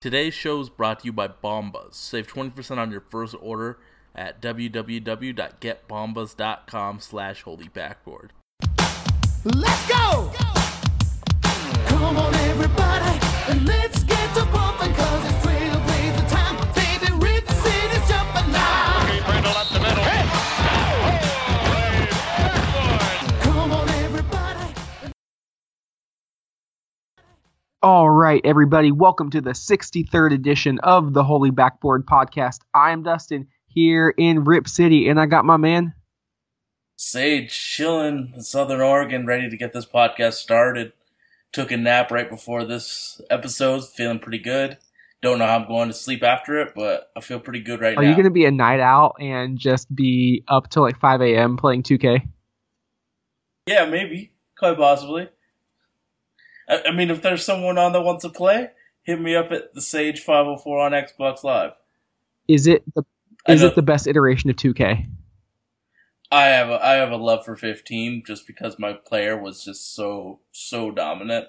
Today's show is brought to you by Bombas. Save 20% on your first order at www.getbombas.com slash holybackboard. Let's go! Come on, everybody, All right, everybody, welcome to the 63rd edition of the Holy Backboard Podcast. I'm Dustin here in Rip City, and I got my man. Sage chilling in Southern Oregon, ready to get this podcast started. Took a nap right before this episode, feeling pretty good. Don't know how I'm going to sleep after it, but I feel pretty good right Are now. Are you going to be a night out and just be up till like 5 a.m. playing 2K? Yeah, maybe. Quite possibly. I, I mean, if there's someone on that wants to play, hit me up at the Sage 504 on Xbox Live. Is it the is it the best iteration of 2K? I have a, I have a love for 15 just because my player was just so so dominant.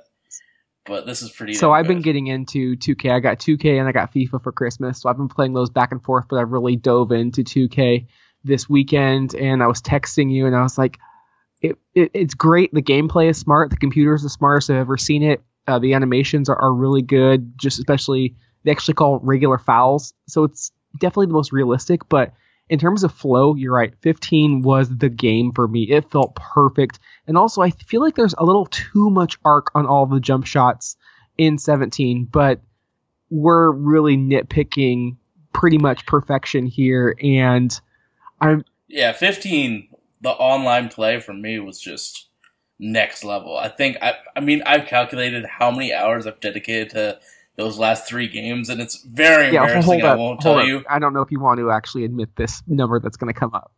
But this is pretty. So I've been getting into 2K. I got 2K and I got FIFA for Christmas. So I've been playing those back and forth, but I've really dove into 2K this weekend. And I was texting you, and I was like, it, it it's great. The gameplay is smart. The computer is the smartest I've ever seen it. Uh, the animations are, are really good. Just especially they actually call regular fouls, so it's definitely the most realistic. But in terms of flow, you're right. 15 was the game for me. It felt perfect. And also, I feel like there's a little too much arc on all the jump shots in 17, but we're really nitpicking pretty much perfection here. And I'm Yeah, 15. The online play for me was just next level. I think I I mean I've calculated how many hours I've dedicated to those last three games, and it's very yeah, embarrassing. hold I won't tell up. you. I don't know if you want to actually admit this number that's going to come up.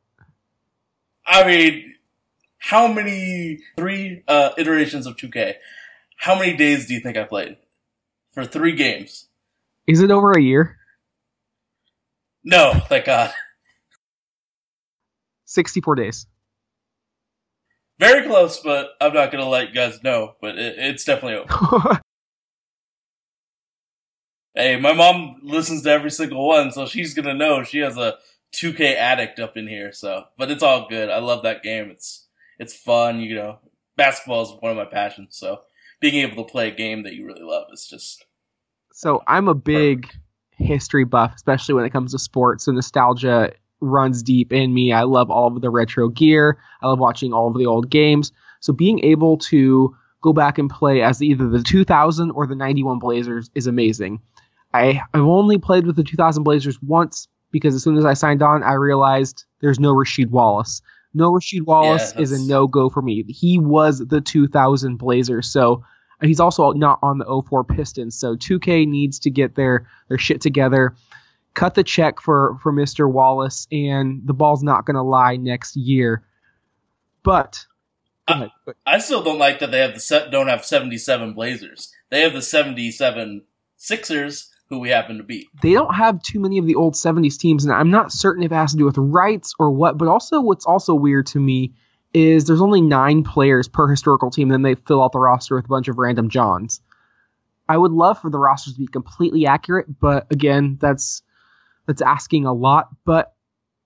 I mean, how many three uh, iterations of 2K? How many days do you think I played for three games? Is it over a year? No, thank God. 64 days. Very close, but I'm not gonna let you guys know. But it, it's definitely over. Hey, my mom listens to every single one, so she's gonna know she has a 2K addict up in here. So, but it's all good. I love that game. It's it's fun. You know, basketball is one of my passions. So, being able to play a game that you really love is just So I'm a big history buff, especially when it comes to sports. So nostalgia runs deep in me. I love all of the retro gear. I love watching all of the old games. So being able to go back and play as either the 2000 or the 91 Blazers is amazing. I, I've only played with the 2000 Blazers once because as soon as I signed on, I realized there's no Rasheed Wallace. No Rasheed Wallace is a no go for me. He was the 2000 Blazers. So He's also not on the 04 Pistons, so 2K needs to get their their shit together. Cut the check for for Mr. Wallace, and the ball's not going to lie next year. But Uh. I still don't like that they have the set don't have 77 Blazers. They have the 77 Sixers who we happen to beat. they don't have too many of the old 70s teams, and I'm not certain if it has to do with rights or what. But also, what's also weird to me is there's only nine players per historical team, and then they fill out the roster with a bunch of random Johns. I would love for the rosters to be completely accurate, but again, that's that's asking a lot. But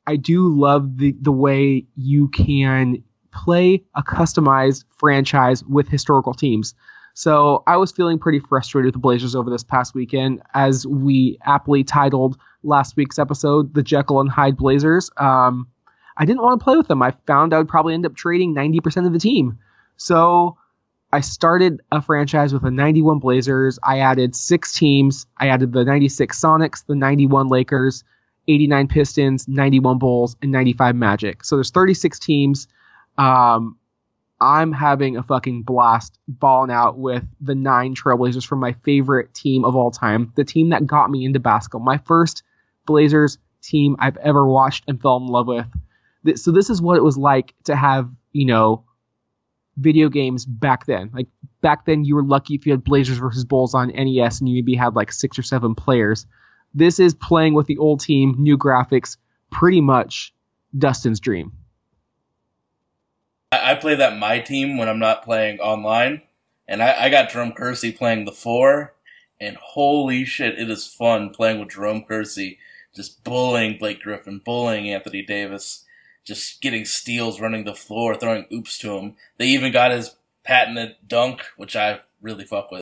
I do love the the way you can play a customized franchise with historical teams. So I was feeling pretty frustrated with the Blazers over this past weekend, as we aptly titled last week's episode "The Jekyll and Hyde Blazers." Um, I didn't want to play with them. I found I would probably end up trading 90% of the team. So I started a franchise with the 91 Blazers. I added six teams. I added the 96 Sonics, the 91 Lakers, 89 Pistons, 91 Bulls, and 95 Magic. So there's 36 teams. Um, I'm having a fucking blast balling out with the nine Trailblazers from my favorite team of all time, the team that got me into basketball, my first Blazers team I've ever watched and fell in love with. So this is what it was like to have, you know, video games back then. Like back then, you were lucky if you had Blazers versus Bulls on NES and you maybe had like six or seven players. This is playing with the old team, new graphics, pretty much Dustin's dream. I, play that my team when I'm not playing online, and I, I got Jerome Kersey playing the four, and holy shit, it is fun playing with Jerome Kersey, just bullying Blake Griffin, bullying Anthony Davis, just getting steals, running the floor, throwing oops to him. They even got his patented dunk, which I really fuck with.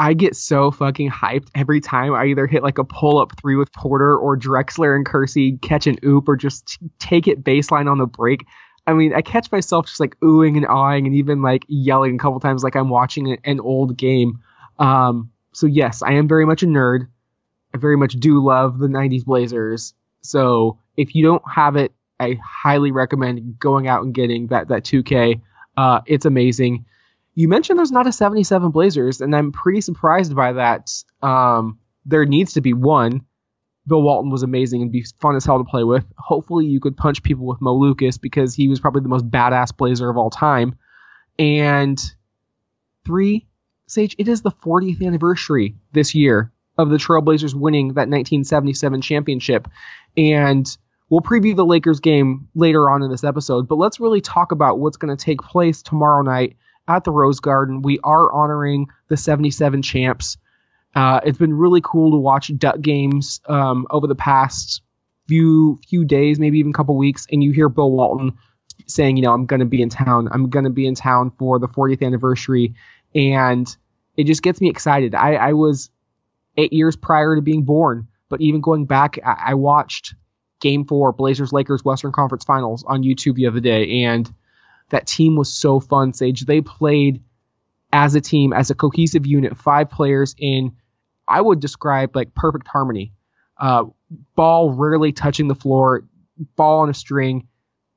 I get so fucking hyped every time I either hit like a pull up three with Porter or Drexler and Kersey catch an oop or just t- take it baseline on the break. I mean, I catch myself just like oohing and awing and even like yelling a couple times like I'm watching an old game. Um, so yes, I am very much a nerd. I very much do love the 90s Blazers. So if you don't have it, I highly recommend going out and getting that that 2K. Uh, it's amazing. You mentioned there's not a 77 Blazers, and I'm pretty surprised by that. Um, there needs to be one. Bill Walton was amazing and be fun as hell to play with. Hopefully, you could punch people with Mo Lucas because he was probably the most badass Blazer of all time. And three, Sage, it is the 40th anniversary this year of the Trailblazers winning that 1977 championship. And we'll preview the Lakers game later on in this episode, but let's really talk about what's going to take place tomorrow night at the Rose Garden. We are honoring the 77 champs. Uh, it's been really cool to watch Duck games um, over the past few few days, maybe even a couple weeks, and you hear Bill Walton saying, you know, I'm going to be in town. I'm going to be in town for the 40th anniversary, and it just gets me excited. I, I was eight years prior to being born, but even going back, I, I watched Game Four, Blazers Lakers Western Conference Finals on YouTube the other day, and that team was so fun, Sage. They played as a team, as a cohesive unit, five players in, I would describe like perfect harmony. Uh, ball rarely touching the floor, ball on a string,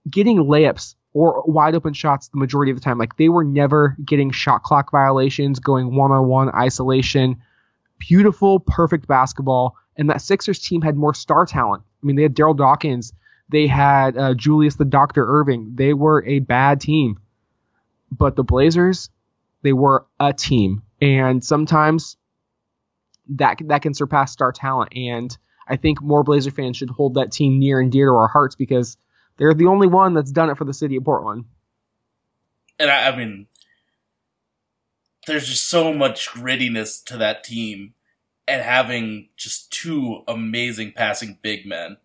getting layups or wide open shots the majority of the time. Like they were never getting shot clock violations, going one on one isolation. Beautiful, perfect basketball. And that Sixers team had more star talent. I mean, they had Daryl Dawkins, they had uh, Julius the Doctor Erving. They were a bad team. But the Blazers, they were a team. And sometimes that that can surpass star talent. And I think more Blazer fans should hold that team near and dear to our hearts because they're the only one that's done it for the city of Portland. And I, I mean, there's just so much grittiness to that team and having just two amazing passing big men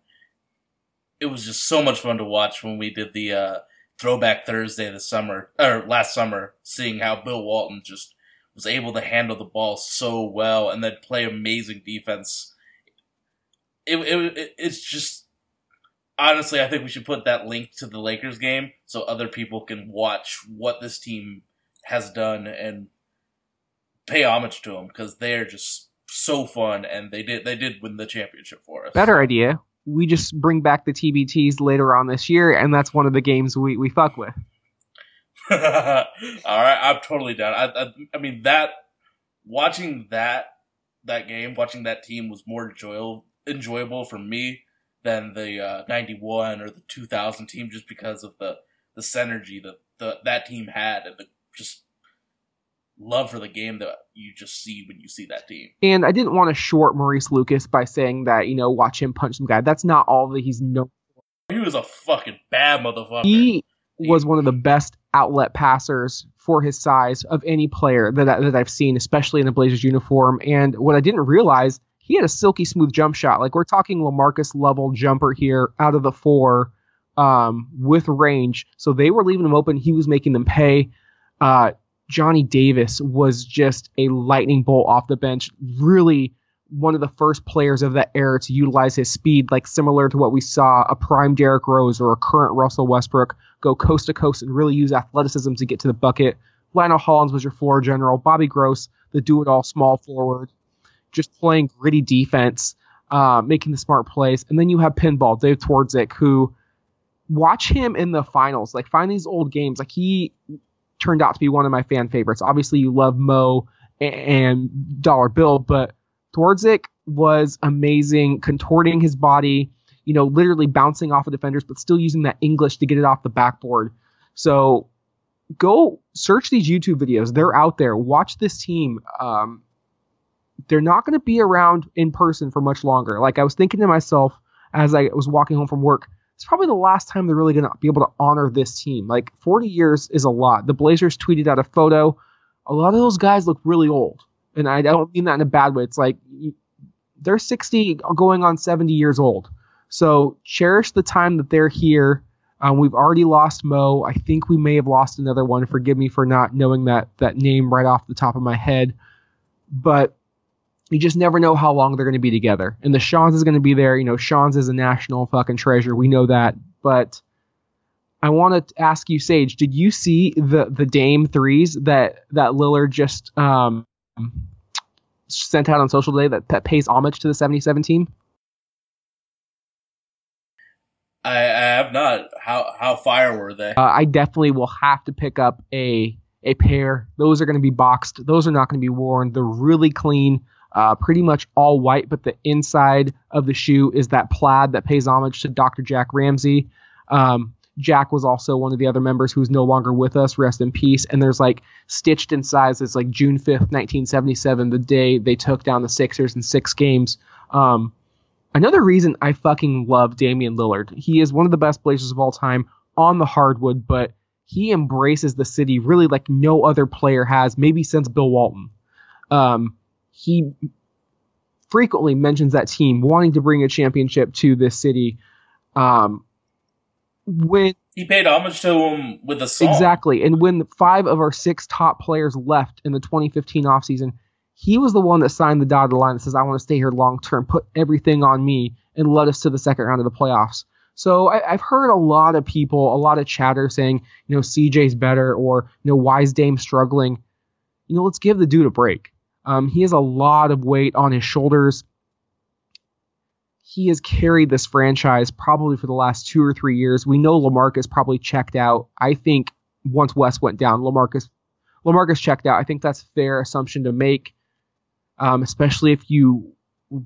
it was just so much fun to watch when we did the uh, throwback Thursday this summer or last summer, seeing how Bill Walton just was able to handle the ball so well and then play amazing defense. It, it it's just honestly, I think we should put that link to the Lakers game so other people can watch what this team has done and pay homage to them because they're just so fun and they did they did win the championship for us. Better idea we just bring back the TBTs later on this year, and that's one of the games we, we fuck with. All right, I'm totally down. I, I, I, mean that watching that that game, watching that team was more enjoyable enjoyable for me than the uh, 91 or the 2000 team, just because of the the synergy that the that team had and the just love for the game that you just see when you see that team. And I didn't want to short Maurice Lucas by saying that, you know, watch him punch some guy. That's not all that he's known for. He was a fucking bad motherfucker. He was one of the best outlet passers for his size of any player that, that I've seen, especially in a Blazers uniform. And what I didn't realize, he had a silky smooth jump shot. Like we're talking Lamarcus level jumper here out of the four um, with range. So they were leaving him open. He was making them pay. Uh, Johnny Davis was just a lightning bolt off the bench. Really one of the first players of that era to utilize his speed, like similar to what we saw a prime Derrick Rose or a current Russell Westbrook go coast to coast and really use athleticism to get to the bucket. Lionel Hollins was your floor general. Bobby Gross, the do it all small forward, just playing gritty defense, uh, making the smart plays. And then you have pinball, Dave Twardzik, who watch him in the finals. Like find these old games. Like he turned out to be one of my fan favorites. Obviously, you love Mo and Dollar Bill, but Twardzik was amazing, contorting his body, you know, literally bouncing off of defenders, but still using that English to get it off the backboard. So go search these YouTube videos. They're out there. Watch this team. Um, they're not going to be around in person for much longer. Like I was thinking to myself as I was walking home from work, it's probably the last time they're really going to be able to honor this team. Like 40 years is a lot. The Blazers tweeted out a photo. A lot of those guys look really old. and I don't mean that in a bad way. It's like they're 60 going on 70 years old. So cherish the time that they're here. Um, we've already lost Mo. I think we may have lost another one. Forgive me for not knowing that that name right off the top of my head. But you just never know how long they're going to be together. And the Schonz is going to be there. You know, Schonz is a national fucking treasure. We know that. But I want to ask you, Sage, did you see the the Dame threes that that Lillard just um, sent out on social today that, that pays homage to the 77 team? I, I have not. How how fire were they? Uh, I definitely will have to pick up a a pair. Those are going to be boxed. Those are not going to be worn. They're really clean, uh, pretty much all white, but the inside of the shoe is that plaid that pays homage to Dr. Jack Ramsay. Um, Jack was also one of the other members who's no longer with us. Rest in peace. And there's like stitched in size. It's like June 5th, 1977, the day they took down the Sixers in six games. Um, another reason I fucking love Damian Lillard. He is one of the best blazers of all time on the hardwood, but he embraces the city really like no other player has, maybe since Bill Walton. Um, he frequently mentions that team wanting to bring a championship to this city. Um, when He paid homage to him with a song. Exactly. And when five of our six top players left in the 2015 offseason, he was the one that signed the dotted line that says, I want to stay here long term, put everything on me, and led us to the second round of the playoffs. So I, I've heard a lot of people, a lot of chatter saying, you know, CJ's better or, you know, why is Dame struggling? You know, let's give the dude a break. Um, he has a lot of weight on his shoulders. He has carried this franchise probably for the last two or three years. We know Lamarcus probably checked out. I think once West went down, Lamarcus Lamarcus checked out. I think that's a fair assumption to make, um, especially if you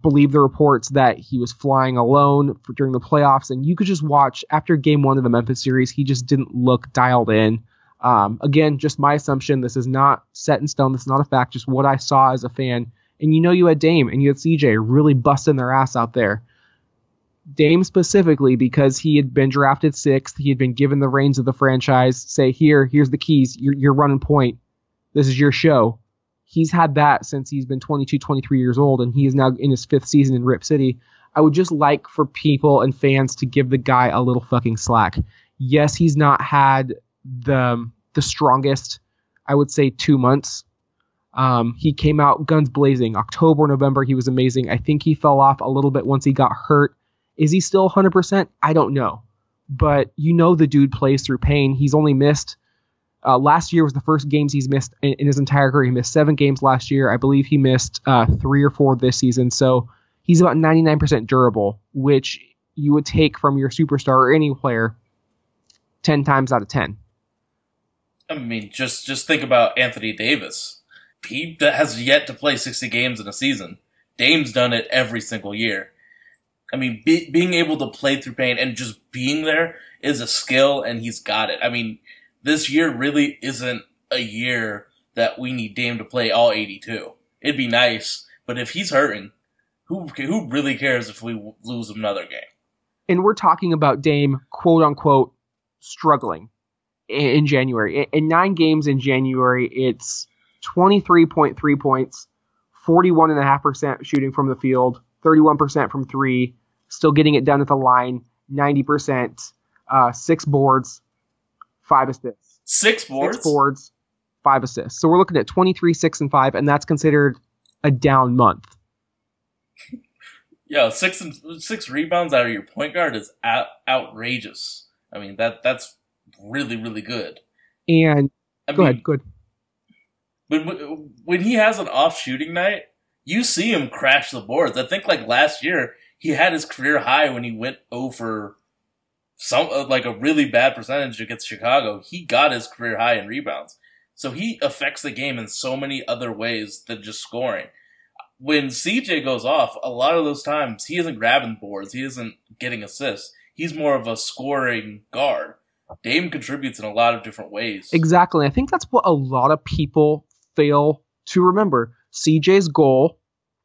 believe the reports that he was flying alone for, during the playoffs. And you could just watch after game one of the Memphis series, he just didn't look dialed in. Um, again, just my assumption. This is not set in stone. This is not a fact. Just what I saw as a fan. And you know, you had Dame and you had CJ really busting their ass out there. Dame specifically because he had been drafted sixth. He had been given the reins of the franchise. Say, here, here's the keys. You're, you're running point. This is your show. He's had that since he's been 22, 23 years old, and he is now in his fifth season in Rip City. I would just like for people and fans to give the guy a little fucking slack. Yes, he's not had the the strongest, I would say, two months. Um, he came out guns blazing. October, November, he was amazing. I think he fell off a little bit once he got hurt. Is he still 100%? I don't know. But you know the dude plays through pain. He's only missed uh, last year was the first games he's missed in, in, his entire career. He missed seven games last year. I believe he missed uh, three or four this season. So he's about 99% durable, which you would take from your superstar or any player 10 times out of 10. I mean, just just think about Anthony Davis. He has yet to play 60 games in a season. Dame's done it every single year. I mean, be, being able to play through pain and just being there is a skill, and he's got it. I mean, this year really isn't a year that we need Dame to play all 82. It'd be nice, but if he's hurting, who who really cares if we lose another game? And we're talking about Dame, quote unquote, struggling in, January. In, in nine games in January, it's 23.3 points, 41.5% shooting from the field, 31% from three, still getting it done at the line, 90%, uh, six boards, five assists. Six boards? Six boards, five assists. So we're looking at 23, six, and five, and that's considered a down month. Yeah, six and six rebounds out of your point guard is out, outrageous. I mean that that's really really good. And I go mean, ahead, good. When when he has an off shooting night, you see him crash the boards. I think like last year he had his career high when he went over some uh, like a really bad percentage against Chicago. He got his career high in rebounds. So he affects the game in so many other ways than just scoring. When CJ goes off, a lot of those times he isn't grabbing boards, he isn't getting assists. He's more of a scoring guard. Dame contributes in a lot of different ways. Exactly. I think that's what a lot of people fail to remember. CJ's goal,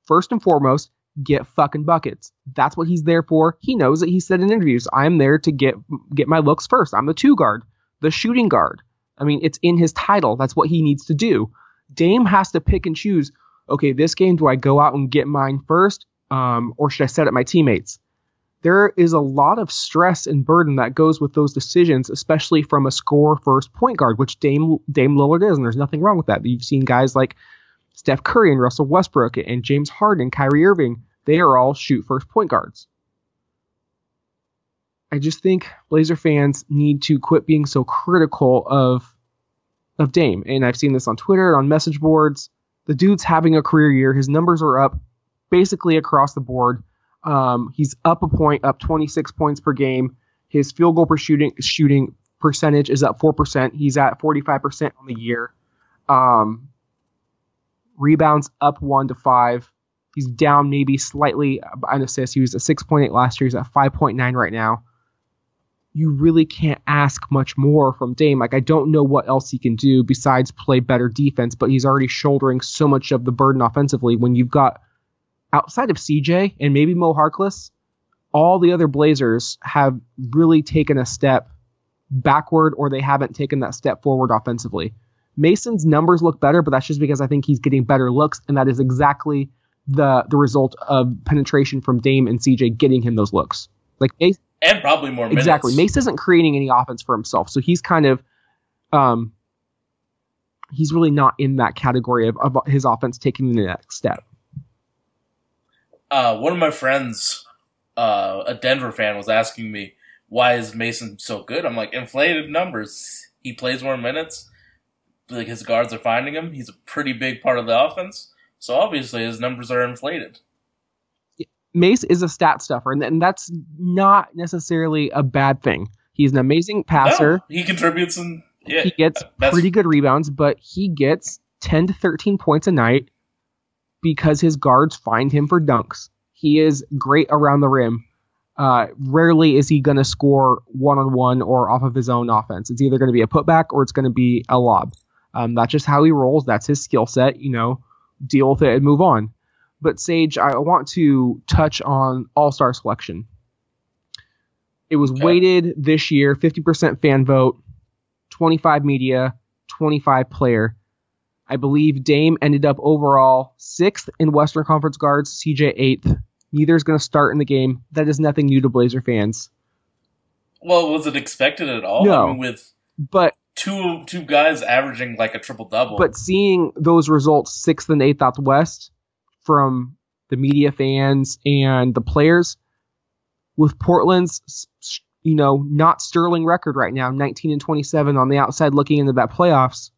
first and foremost, get fucking buckets. That's what he's there for. He knows it. He said in interviews, "I'm there to get get my looks first. I'm the two guard, the shooting guard." I mean, it's in his title. That's what he needs to do. Dame has to pick and choose okay, this game, do I go out and get mine first, um, or should I set up my teammates? There is a lot of stress and burden that goes with those decisions, especially from a score first point guard, which Dame Dame Lillard is, and there's nothing wrong with that. You've seen guys like Steph Curry and Russell Westbrook and James Harden and Kyrie Irving. They are all shoot first point guards. I just think Blazer fans need to quit being so critical of of Dame. And I've seen this on Twitter, on message boards. The dude's having a career year. His numbers are up basically across the board. Um, he's up a point, up 26 points per game. His field goal per shooting shooting percentage is up four percent. He's at 45 percent on the year. Um, rebounds up one to five. He's down maybe slightly on assists. He was at 6.8 last year. He's at 5.9 right now you really can't ask much more from Dame. Like I don't know what else he can do besides play better defense, but he's already shouldering so much of the burden offensively when you've got outside of CJ and maybe Mo Harkless, all the other Blazers have really taken a step backward or they haven't taken that step forward offensively. Mason's numbers look better, but that's just because I think he's getting better looks, and that is exactly the the result of penetration from Dame and CJ getting him those looks. Like Mason and probably more minutes. Exactly. Mace isn't creating any offense for himself, so he's kind of, um, he's really not in that category of, of his offense taking the next step. Uh, one of my friends, uh, a Denver fan, was asking me why is Mason so good. I'm like inflated numbers. He plays more minutes. Like his guards are finding him. He's a pretty big part of the offense. So obviously his numbers are inflated. Mace is a stat stuffer, and, and that's not necessarily a bad thing. He's an amazing passer. No, he contributes and yeah, he gets pretty good rebounds, but he gets 10 to 13 points a night because his guards find him for dunks. He is great around the rim. Uh, rarely is he going to score one on one or off of his own offense. It's either going to be a putback or it's going to be a lob. Um, that's just how he rolls. That's his skill set. You know, deal with it and move on. But Sage, I want to touch on All Star selection. It was okay. weighted this year 50% fan vote, 25 media, 25 player. I believe Dame ended up overall sixth in Western Conference guards, CJ eighth. Neither is going to start in the game. That is nothing new to Blazer fans. Well, was it expected at all? No, I mean, with but two two guys averaging like a triple double. But seeing those results, sixth and eighth out the West, from the media fans and the players with Portland's you know not sterling record right now 19 and 27 on the outside looking into that playoffs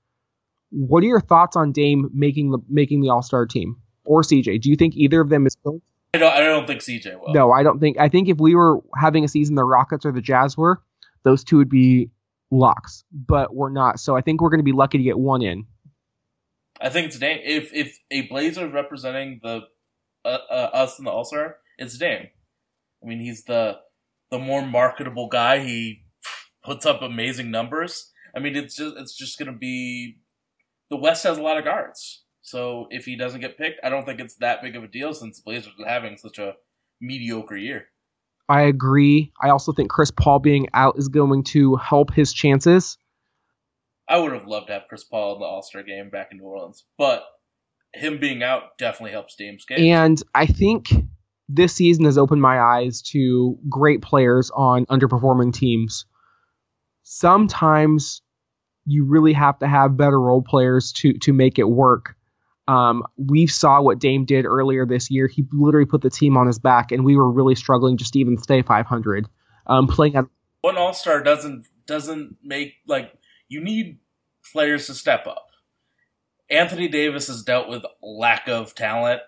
what are your thoughts on Dame making the making the All-Star team or CJ do you think either of them is going I don't, I don't think CJ will. No, I don't think. I think if we were having a season the Rockets or the Jazz were, those two would be locks. But we're not. So I think we're going to be lucky to get one in. I think it's Dame. If if a Blazer representing the uh, uh, us in the All Star, it's Dame. I mean, he's the the more marketable guy. He puts up amazing numbers. I mean, it's just it's just gonna be the West has a lot of guards. So if he doesn't get picked, I don't think it's that big of a deal since the Blazers are having such a mediocre year. I agree. I also think Chris Paul being out is going to help his chances. I would have loved to have Chris Paul in the All Star game back in New Orleans, but him being out definitely helps Dame's game. And I think this season has opened my eyes to great players on underperforming teams. Sometimes you really have to have better role players to to make it work. Um, we saw what Dame did earlier this year. He literally put the team on his back, and we were really struggling just to even stay 500. Um, playing at one All Star doesn't doesn't make like you need players to step up. Anthony Davis has dealt with lack of talent,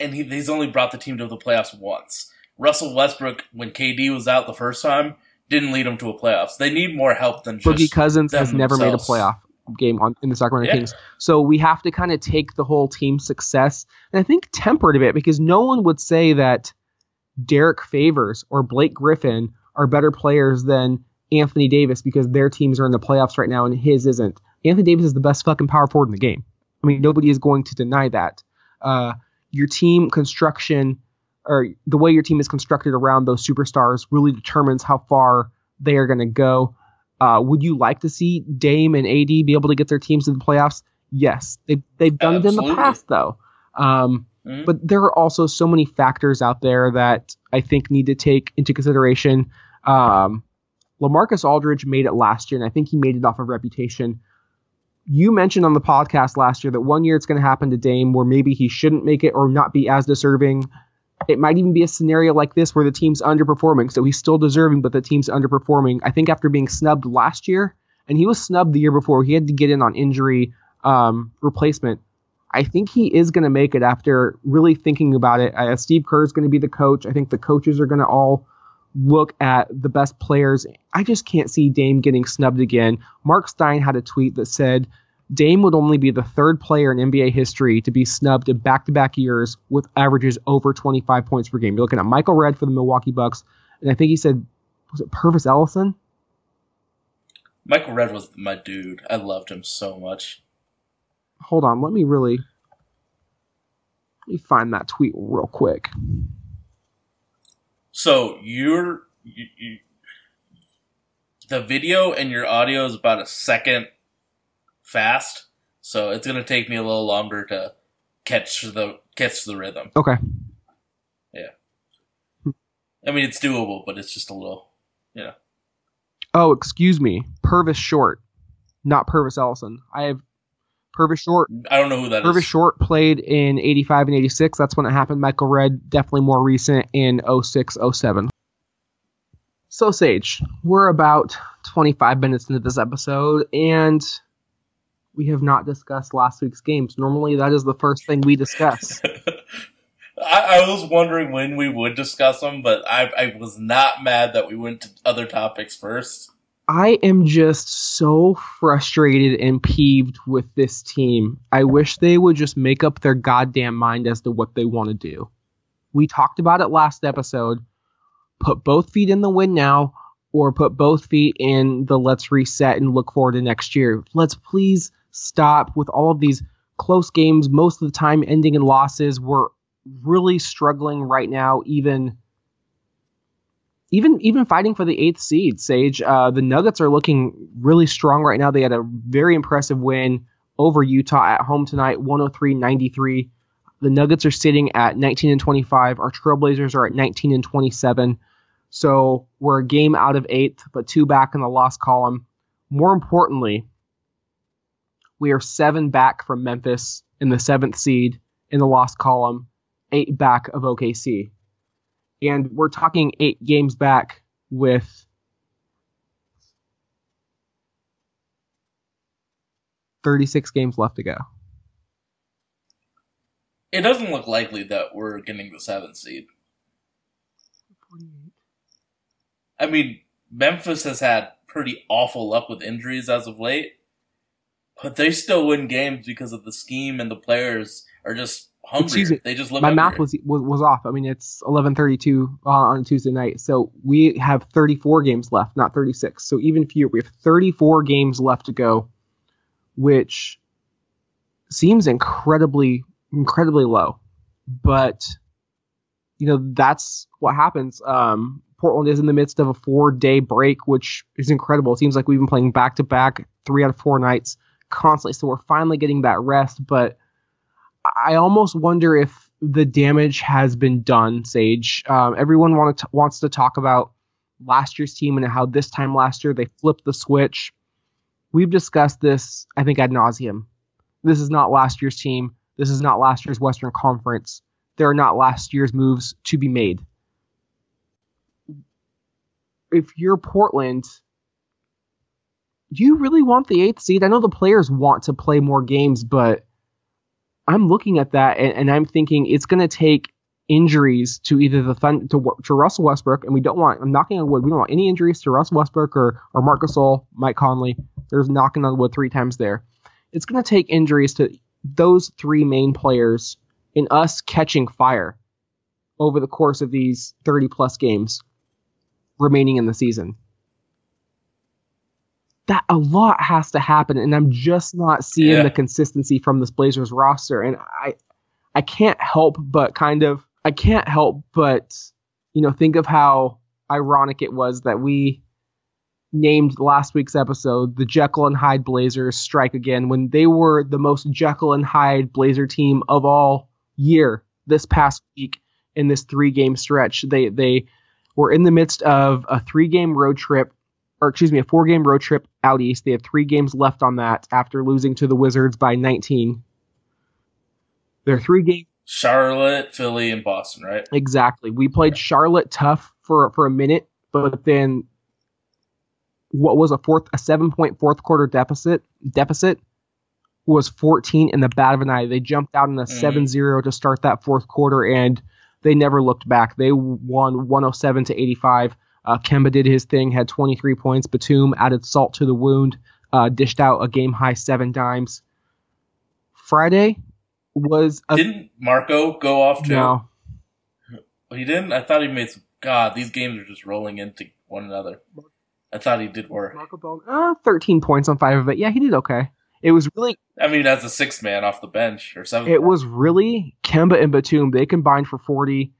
and he, he's only brought the team to the playoffs once. Russell Westbrook, when KD was out the first time, didn't lead them to a playoffs. They need more help than just Boogie Cousins has never made a playoff game on in the Sacramento yeah. Kings. So we have to kind of take the whole team success and I think temper it a bit because no one would say that Derrick Favors or Blake Griffin are better players than Anthony Davis because their teams are in the playoffs right now and his isn't. Anthony Davis is the best fucking power forward in the game. I mean, nobody is going to deny that. Uh, your team construction or the way your team is constructed around those superstars really determines how far they are going to go. Uh, would you like to see Dame and AD be able to get their teams to the playoffs? Yes, they, they've done Absolutely. it in the past though. Um, Mhm. But there are also so many factors out there that I think need to take into consideration. Um, Lamarcus Aldridge made it last year, and I think he made it off of reputation. You mentioned on the podcast last year that one year it's going to happen to Dame where maybe he shouldn't make it or not be as deserving. It might even be a scenario like this where the team's underperforming, so he's still deserving, but the team's underperforming. I think after being snubbed last year, and he was snubbed the year before, he had to get in on injury um, replacement. I think he is going to make it after really thinking about it. Uh, Steve Kerr is going to be the coach. I think the coaches are going to all look at the best players. I just can't see Dame getting snubbed again. Mark Stein had a tweet that said Dame would only be the third player in NBA history to be snubbed in back to back years with averages over 25 points per game. You're looking at Michael Redd for the Milwaukee Bucks, and I think he said, was it Pervis Ellison? Michael Redd was my dude. I loved him so much. Hold on, let me really. Let me find that tweet real quick. So you're you, you, the video and your audio is about a second fast, so it's gonna take me a little longer to catch the catch the rhythm. Okay. Yeah. I mean, it's doable, but it's just a little. you know. Oh, excuse me. Purvis Short, not Pervis Ellison. I have Purvis Short. I don't know who that is. Purvis Short played in 85 and 86. That's when it happened. Michael Redd, definitely more recent in 06, 07. So, Sage, we're about 25 minutes into this episode, and we have not discussed last week's games. Normally, that is the first thing we discuss. I, I was wondering when we would discuss them, but I, I was not mad that we went to other topics first. I am just so frustrated and peeved with this team. I wish they would just make up their goddamn mind as to what they want to do. We talked about it last episode. Put both feet in the win now, or put both feet in the let's reset and look forward to next year. Let's please stop with all of these close games, most of the time ending in losses. We're really struggling right now, even even even fighting for the eighth seed, Sage. Uh, the Nuggets are looking really strong right now. They had a very impressive win over Utah at home tonight, 103-93. The Nuggets are sitting at 19 and 25. Our Trailblazers are at 19 and 27. So we're a game out of eighth, but two back in the loss column. More importantly, we are seven back from Memphis in the seventh seed in the loss column, eight back of OKC and we're talking eight games back with thirty-six games left to go. It doesn't look likely that we're getting the seventh seed. I mean, Memphis has had pretty awful luck with injuries as of late, but they still win games because of the scheme and the players are just hungry. Excuse me, They just My math was, was was off. I mean, it's eleven thirty-two uh, on a Tuesday night, so we have thirty-four games left, not thirty-six. So even fewer. We have thirty-four games left to go, which seems incredibly incredibly low, but you know that's what happens. Um, Portland is in the midst of a four-day break, which is incredible. It seems like we've been playing back-to-back, three out of four nights constantly. So we're finally getting that rest, but I almost wonder if the damage has been done, Sage. Um, everyone to wants to talk about last year's team and how this time last year they flipped the switch. We've discussed this, I think, ad nauseum. This is not last year's team. This is not last year's Western Conference. There are not last year's moves to be made. If you're Portland, do you really want the eighth seed? I know the players want to play more games, but I'm looking at that and, and I'm thinking it's going to take injuries to either the Thun- to, to Russell Westbrook, and we don't want. I'm knocking on wood. We don't want any injuries to Russell Westbrook or or Marcus Gasol, Mike Conley. There's knocking on wood three times there. It's going to take injuries to those three main players in us catching fire over the course of these 30 plus games remaining in the season. That a lot has to happen, and I'm just not seeing Yeah. the consistency from this Blazers roster. And I, I can't help but kind of, I can't help but, you know, think of how ironic it was that we named last week's episode the Jekyll and Hyde Blazers strike again when they were the most Jekyll and Hyde Blazer team of all year this past week in this three game stretch. They they were in the midst of a three game road trip, or excuse me, a four game road trip out east. They have three games left on that after losing to the Wizards by 19. They're three games Charlotte, Philly, and Boston, right? exactly. We played Charlotte tough for for a minute, but then what was a fourth a seven point fourth quarter deficit deficit was 14 in the bat of an eye. They jumped out in a Mhm. 7-0 to start that fourth quarter and they never looked back. They won 107 to 85. Uh, Kemba did his thing, had 23 points. Batum added salt to the wound, uh, dished out a game high seven dimes. Friday was a Didn't Marco go off too? no. He didn't? I thought he made some. God, these games are just rolling into one another. I thought he did work. Marco Bell, uh, 13 points on five of it. Yeah, he did okay. It was really, I mean, as a sixth man off the bench or seventh. it was really Kemba and Batum. They combined for 40.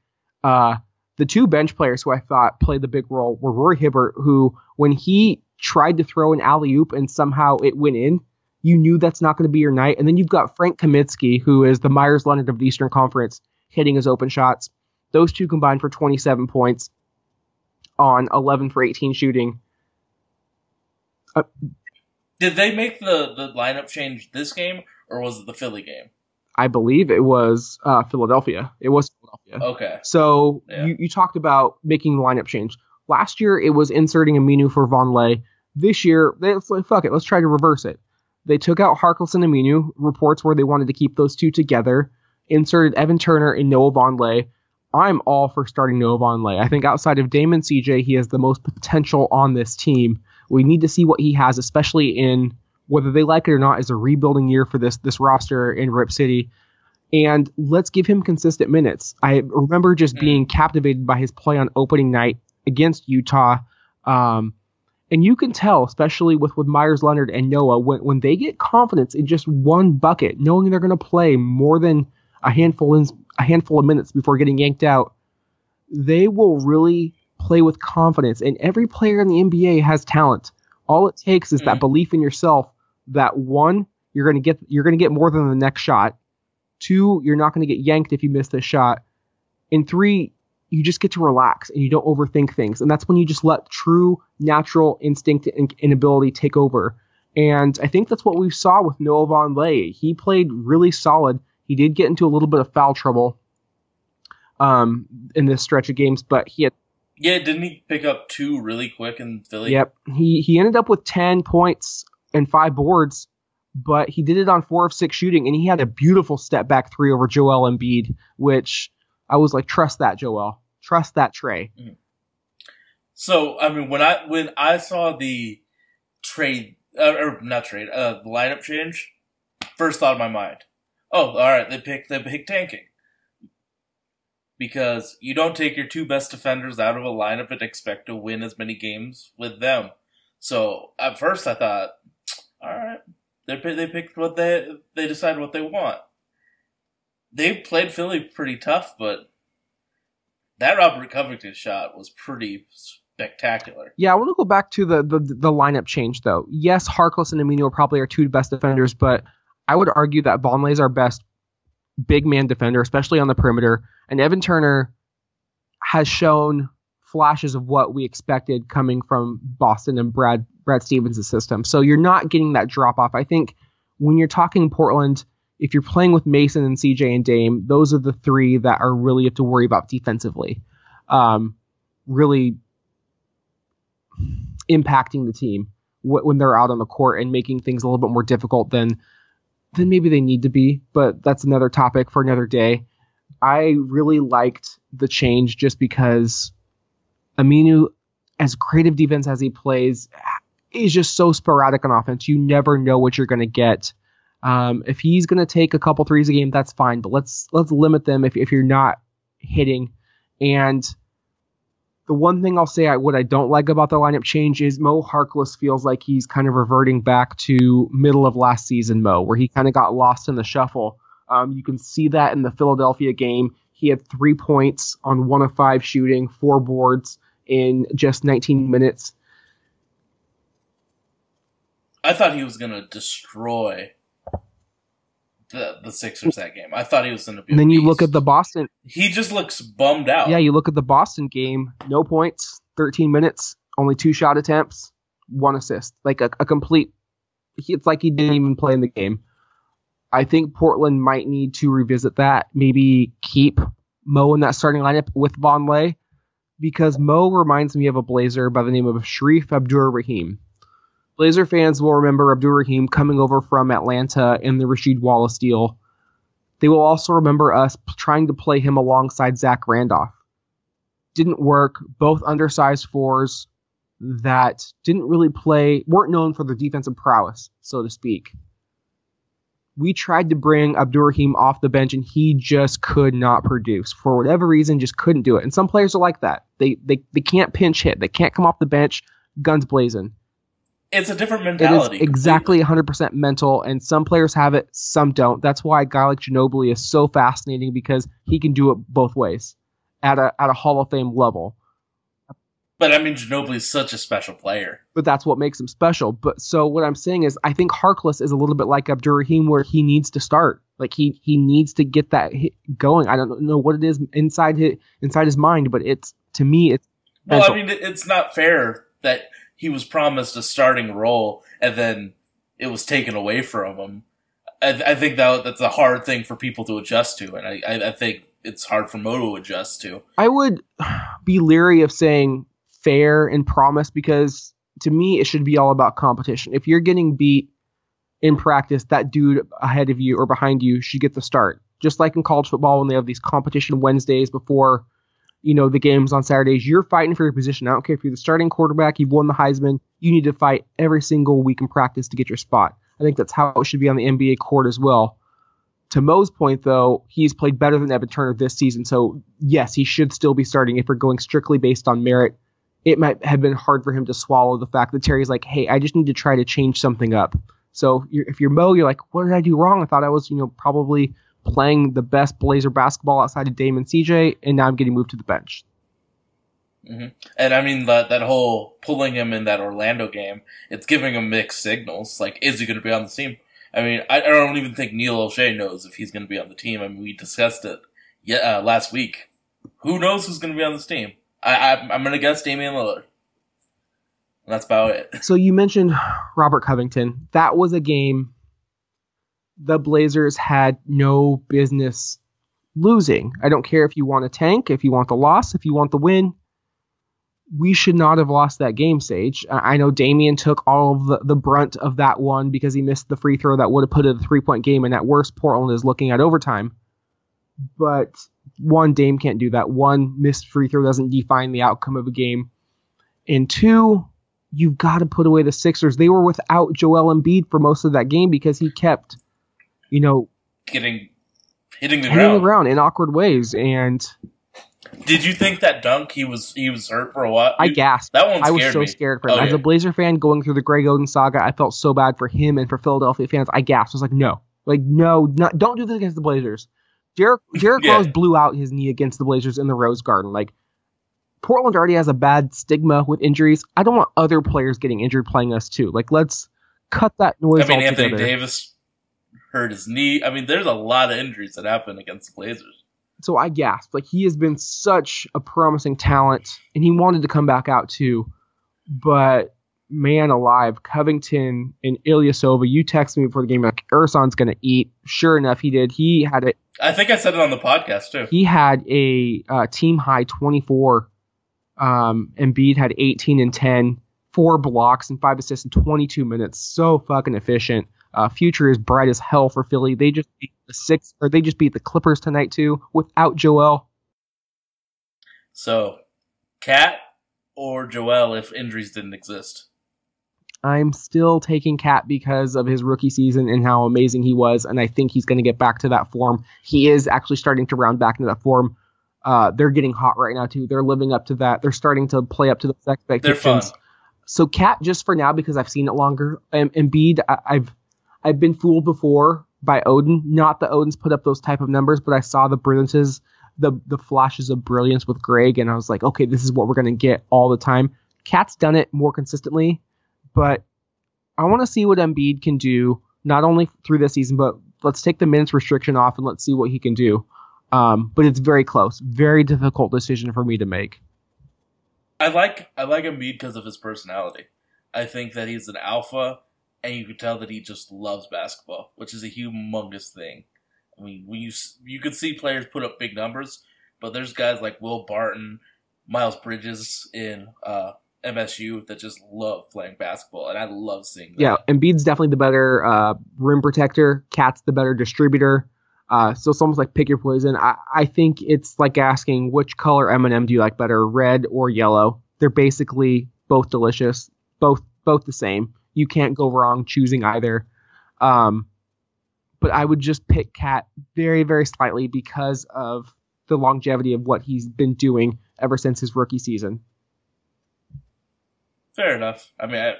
Uh, the two bench players who I thought played the big role were Roy Hibbert, who when he tried to throw an alley oop and somehow it went in, you knew that's not going to be your night. And then you've got Frank Kaminsky, who is the Meyers Leonard of the Eastern Conference, hitting his open shots. Those two combined for 27 points on 11 for 18 shooting. Uh, Did they make the, the lineup change this game, or was it the Philly game? I believe it was uh, Philadelphia. It was Philadelphia. Okay. So Yeah. you, you talked about making the lineup change. Last year it was inserting a Aminu for Vonleh. This year, they, it's like, fuck it, let's try to reverse it. They took out Harkless and Aminu, reports where they wanted to keep those two together, inserted Evan Turner and Noah Vonleh. I'm all for starting Noah Vonleh. I think outside of Damon CJ, he has the most potential on this team. We need to see what he has, especially in whether they like it or not, is a rebuilding year for this this roster in Rip City and let's give him consistent minutes. I remember just being captivated by his play on opening night against Utah. Um, and you can tell, especially with, with Meyers Leonard and Noah, when, when they get confidence in just one bucket, knowing they're going to play more than a handful in, a handful of minutes before getting yanked out, they will really play with confidence. And every player in the NBA has talent. All it takes is that Mm. belief in yourself that one, you're going to get you're going to get more than the next shot. Two, you're not going to get yanked if you miss the shot. And three, you just get to relax and you don't overthink things. And that's when you just let true natural instinct and, and ability take over. And I think that's what we saw with Noah Vonleh. He played really solid. He did get into a little bit of foul trouble um, in this stretch of games, but he had Yeah, didn't he pick up two really quick in Philly? Yep. He he ended up with 10 points and 5 boards, but he did it on 4 of 6 shooting and he had a beautiful step back 3 over Joel Embiid, which I was like trust that Joel. Trust that Trey. So I mean, when I when I saw the trade uh, or not trade, uh, the lineup change, first thought in my mind, oh, all right, they picked they picked tanking because you don't take your two best defenders out of a lineup and expect to win as many games with them. So at first I thought, all right, they they picked what they they decide what they want. They played Philly pretty tough, but that Robert Covington shot was pretty spectacular. Yeah, I want to go back to the, the the lineup change though. Yes, Harkless and Aminu are probably our two best defenders, but I would argue that Vonleh is our best big man defender, especially on the perimeter. And Evan Turner has shown flashes of what we expected coming from Boston and Brad Brad Stevens' system. So you're not getting that drop off. I think when you're talking Portland, if you're playing with Mason and CJ and Dame, those are the three that are really have to worry about defensively. Um, really impacting the team wh- when they're out on the court and making things a little bit more difficult than than maybe they need to be. But that's another topic for another day. I really liked the change just because Aminu, as creative defense as he plays, is just so sporadic on offense. You never know what you're going to get. Um, if he's going to take a couple threes a game, that's fine. But let's let's limit them if if you're not hitting. And the one thing I'll say I, what I don't like about the lineup change is Mo Harkless feels like he's kind of reverting back to middle of last season Mo, where he kind of got lost in the shuffle. Um, you can see that in the Philadelphia game. He had three points on one of five shooting, four boards in just 19 minutes. I thought he was gonna destroy the the Sixers that game. I thought he was going to be. And then you look at the Boston. He just looks bummed out. Yeah, you look at the Boston game. No points, 13 minutes, only two shot attempts, one assist. Like a, a complete. It's like he didn't even play in the game. I think Portland might need to revisit that. Maybe keep Mo in that starting lineup with Vonleh, because Mo reminds me of a Blazer by the name of Shareef Abdur-Rahim. Blazer fans will remember Abdur-Rahim coming over from Atlanta in the Rasheed Wallace deal. They will also remember us trying to play him alongside Zach Randolph. Didn't work. Both undersized fours that didn't really play, weren't known for their defensive prowess, so to speak. We tried to bring Abdur-Rahim off the bench and he just could not produce. For whatever reason, just couldn't do it. And some players are like that. They they, they can't pinch hit. They can't come off the bench, guns blazing. It's a different mentality. It is exactly 100% mental, and some players have it, some don't. That's why a guy like Ginobili is so fascinating because he can do it both ways at a at a Hall of Fame level. But I mean, Ginobili's such a special player. But that's what makes him special. But so what I'm saying is, I think Harkless is a little bit like Abdur-Rahim, where he needs to start. Like he he needs to get that hit going. I don't know what it is inside his inside his mind, but it's to me it's Well, I mean, it's not fair that he was promised a starting role and then it was taken away from him. I, I think that that's a hard thing for people to adjust to, and I, I, I think it's hard for Mo to adjust to. I would be leery of saying fair and promise because to me it should be all about competition. If you're getting beat in practice, that dude ahead of you or behind you should get the start. Just like in college football when they have these competition Wednesdays before you know the games on Saturdays, you're fighting for your position. I don't care if you're the starting quarterback, you've won the Heisman, you need to fight every single week in practice to get your spot. I think that's how it should be on the NBA court as well. To Mo's point, though, he's played better than Evan Turner this season, so yes, he should still be starting if we're going strictly based on merit. It might have been hard for him to swallow the fact that Terry's like, hey, I just need to try to change something up. So if you're Mo, you're like, what did I do wrong? I thought I was, you know, probably playing the best Blazer basketball outside of Damon CJ, and now I'm getting moved to the bench. And I mean that that whole pulling him in that Orlando game, it's giving him mixed signals. Like, is he going to be on the team? I mean, I, I don't even think Neil Olshey knows if he's going to be on the team. I mean, we discussed it yeah uh, last week. Who knows who's going to be on this team? I, I I'm going to guess Damian Lillard. And that's about it. So you mentioned Robert Covington. That was a game the Blazers had no business losing. I don't care if you want a tank, if you want the loss, if you want the win. We should not have lost that game, Sage. I know Damian took all of the, the brunt of that one because he missed the free throw that would have put it a three point game, and at worst, Portland is looking at overtime. But one, Dame can't do that. One, missed free throw doesn't define the outcome of a game. And two, you've got to put away the Sixers. They were without Joel Embiid for most of that game because he kept, you know, Getting hitting the hitting the ground. in awkward ways. And Did you think that dunk he was he was hurt for a while? I gasped. That one I was so me. scared for him. Oh, As yeah. a Blazer fan going through the Greg Oden saga, I felt so bad for him and for Philadelphia fans. I gasped. I was like, no, like no, not, don't do this against the Blazers. Derek Derek Yeah. Rose blew out his knee against the Blazers in the Rose Garden. Like Portland already has a bad stigma with injuries. I don't want other players getting injured playing us too. Like let's cut that noise I mean, Anthony. Davis hurt his knee. I mean, there's a lot of injuries that happen against the Blazers. so I gasped. Like he has been such a promising talent, and he wanted to come back out too. But man alive, Covington and Ilyasova, you texted me before the game like Ersan's gonna eat. Sure enough, he did. He had a I think I said it on the podcast too. he had a uh, team high 24. Um, Embiid had 18 and 10, four blocks and five assists in 22 minutes. So fucking efficient. Uh, future is bright as hell for Philly. They just beat the six, or they just beat the Clippers tonight too, without Joel. So, Cat or Joel if injuries didn't exist. I'm still taking Cat because of his rookie season and how amazing he was, and I think he's going to get back to that form. He is actually starting to round back into that form. Uh, they're getting hot right now too. They're living up to that. They're starting to play up to those They're expectations. fun. So Cat just for now because I've seen it longer. Um, Embiid, I, I've I've been fooled before by Oden. Not that Oden's put up those type of numbers, but I saw the brilliances, the the flashes of brilliance with Greg, and I was like, okay, this is what we're gonna get all the time. Cat's done it more consistently, but I want to see what Embiid can do not only through this season but let's take the minutes restriction off and let's see what he can do. Um, but it's very close, very difficult decision for me to make. I like I like Embiid because of his personality. I think that he's an alpha, and you can tell that he just loves basketball, which is a humongous thing. I mean, when you you could see players put up big numbers, but there's guys like Will Barton, Miles Bridges in uh, MSU that just love playing basketball, and I love seeing that. Yeah, Embiid's definitely the better uh, rim protector. Cat's the better distributor. Uh, so it's almost like pick your poison. I, I think it's like asking which color M&M do you like better, red or yellow? They're basically both delicious, both both the same. You can't go wrong choosing either. Um, but I would just pick Cat very very slightly because of the longevity of what he's been doing ever since his rookie season. Fair enough. I mean, I,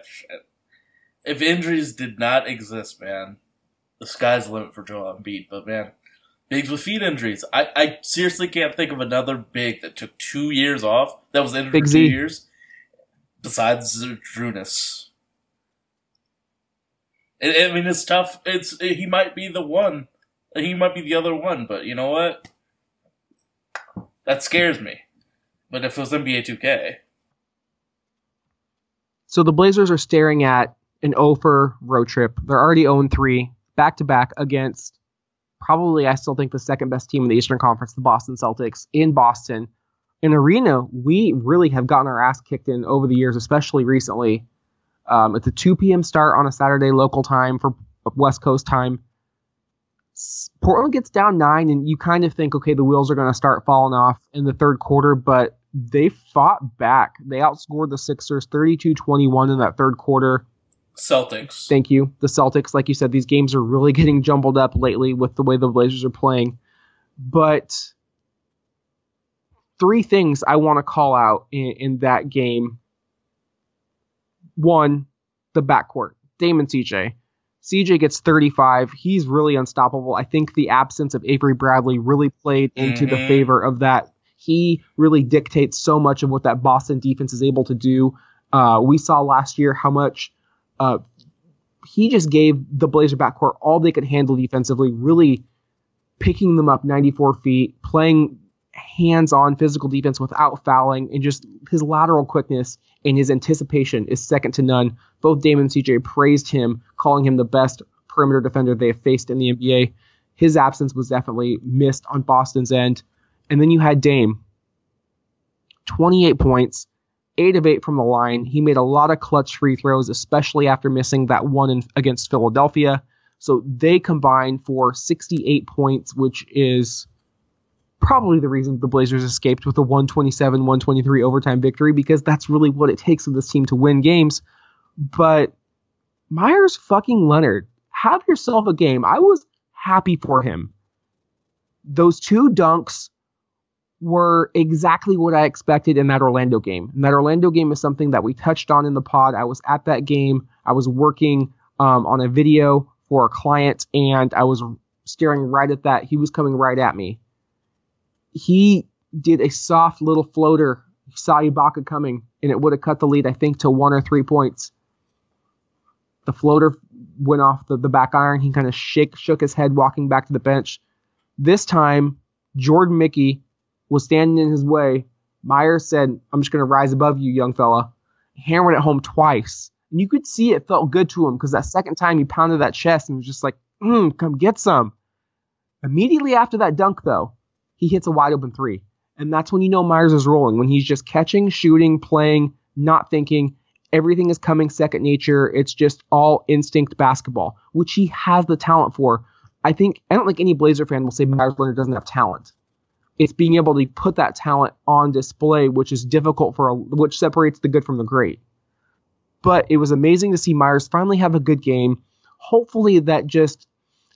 if injuries did not exist, man, the sky's the limit for Joel Embiid. But man, bigs with feet injuries. I, I seriously can't think of another big that took two years off that was injured for two years. Besides Drunas. I, mean, it's tough. It's he might be the one. He might be the other one. But you know what? That scares me. But if it was NBA 2K, So the Blazers are staring at an over road trip. They're already 0 3, back to back against probably, I still think, the second best team in the Eastern Conference, the Boston Celtics, in Boston. An arena we really have gotten our ass kicked in over the years, especially recently. Um, it's a 2 p.m. start on a Saturday local time for West Coast time. Portland gets down nine, and you kind of think, okay, the wheels are going to start falling off in the third quarter, but they fought back. They outscored the Sixers 32 21 in that third quarter. Celtics. Thank you. The Celtics, like you said, these games are really getting jumbled up lately with the way the Blazers are playing. But three things I want to call out in, in that game. One, the backcourt. Damon CJ. CJ gets 35. He's really unstoppable. I think the absence of Avery Bradley really played into the Mhm. favor of that. He really dictates so much of what that Boston defense is able to do. Uh, we saw last year how much uh, he just gave the Blazer backcourt all they could handle defensively, really picking them up 94 feet, playing hands-on physical defense without fouling, and just his lateral quickness and his anticipation is second to none. Both Damon and CJ praised him, calling him the best perimeter defender they have faced in the NBA. His absence was definitely missed on Boston's end. And then you had Dame. 28 points, 8 of 8 from the line. He made a lot of clutch free throws, especially after missing that one in, against Philadelphia. So they combined for 68 points, which is probably the reason the Blazers escaped with a 127 123 overtime victory because that's really what it takes for this team to win games. But Meyers fucking Leonard, have yourself a game. I was happy for him. Those two dunks were exactly what I expected in that Orlando game. And that Orlando game is something that we touched on in the pod. I was at that game. I was working um, on a video for a client, and I was staring right at that. He was coming right at me. He did a soft little floater. Saw Ibaka coming, and it would have cut the lead, I think, to one or three points. The floater went off the, the back iron. He kind of shake shook his head walking back to the bench. This time, Jordan Mickey was standing in his way. Meyers said, I'm just going to rise above you, young fella. Hammered it home twice. And you could see it felt good to him because that second time he pounded that chest and was just like, mm, come get some. Immediately after that dunk, though, he hits a wide open three. And that's when you know Meyers is rolling, when he's just catching, shooting, playing, not thinking. Everything is coming second nature. It's just all instinct basketball, which he has the talent for. I think, I don't think any Blazer fan will say Meyers Leonard doesn't have talent it's being able to put that talent on display, which is difficult for a, which separates the good from the great. But it was amazing to see Meyers finally have a good game. Hopefully that just,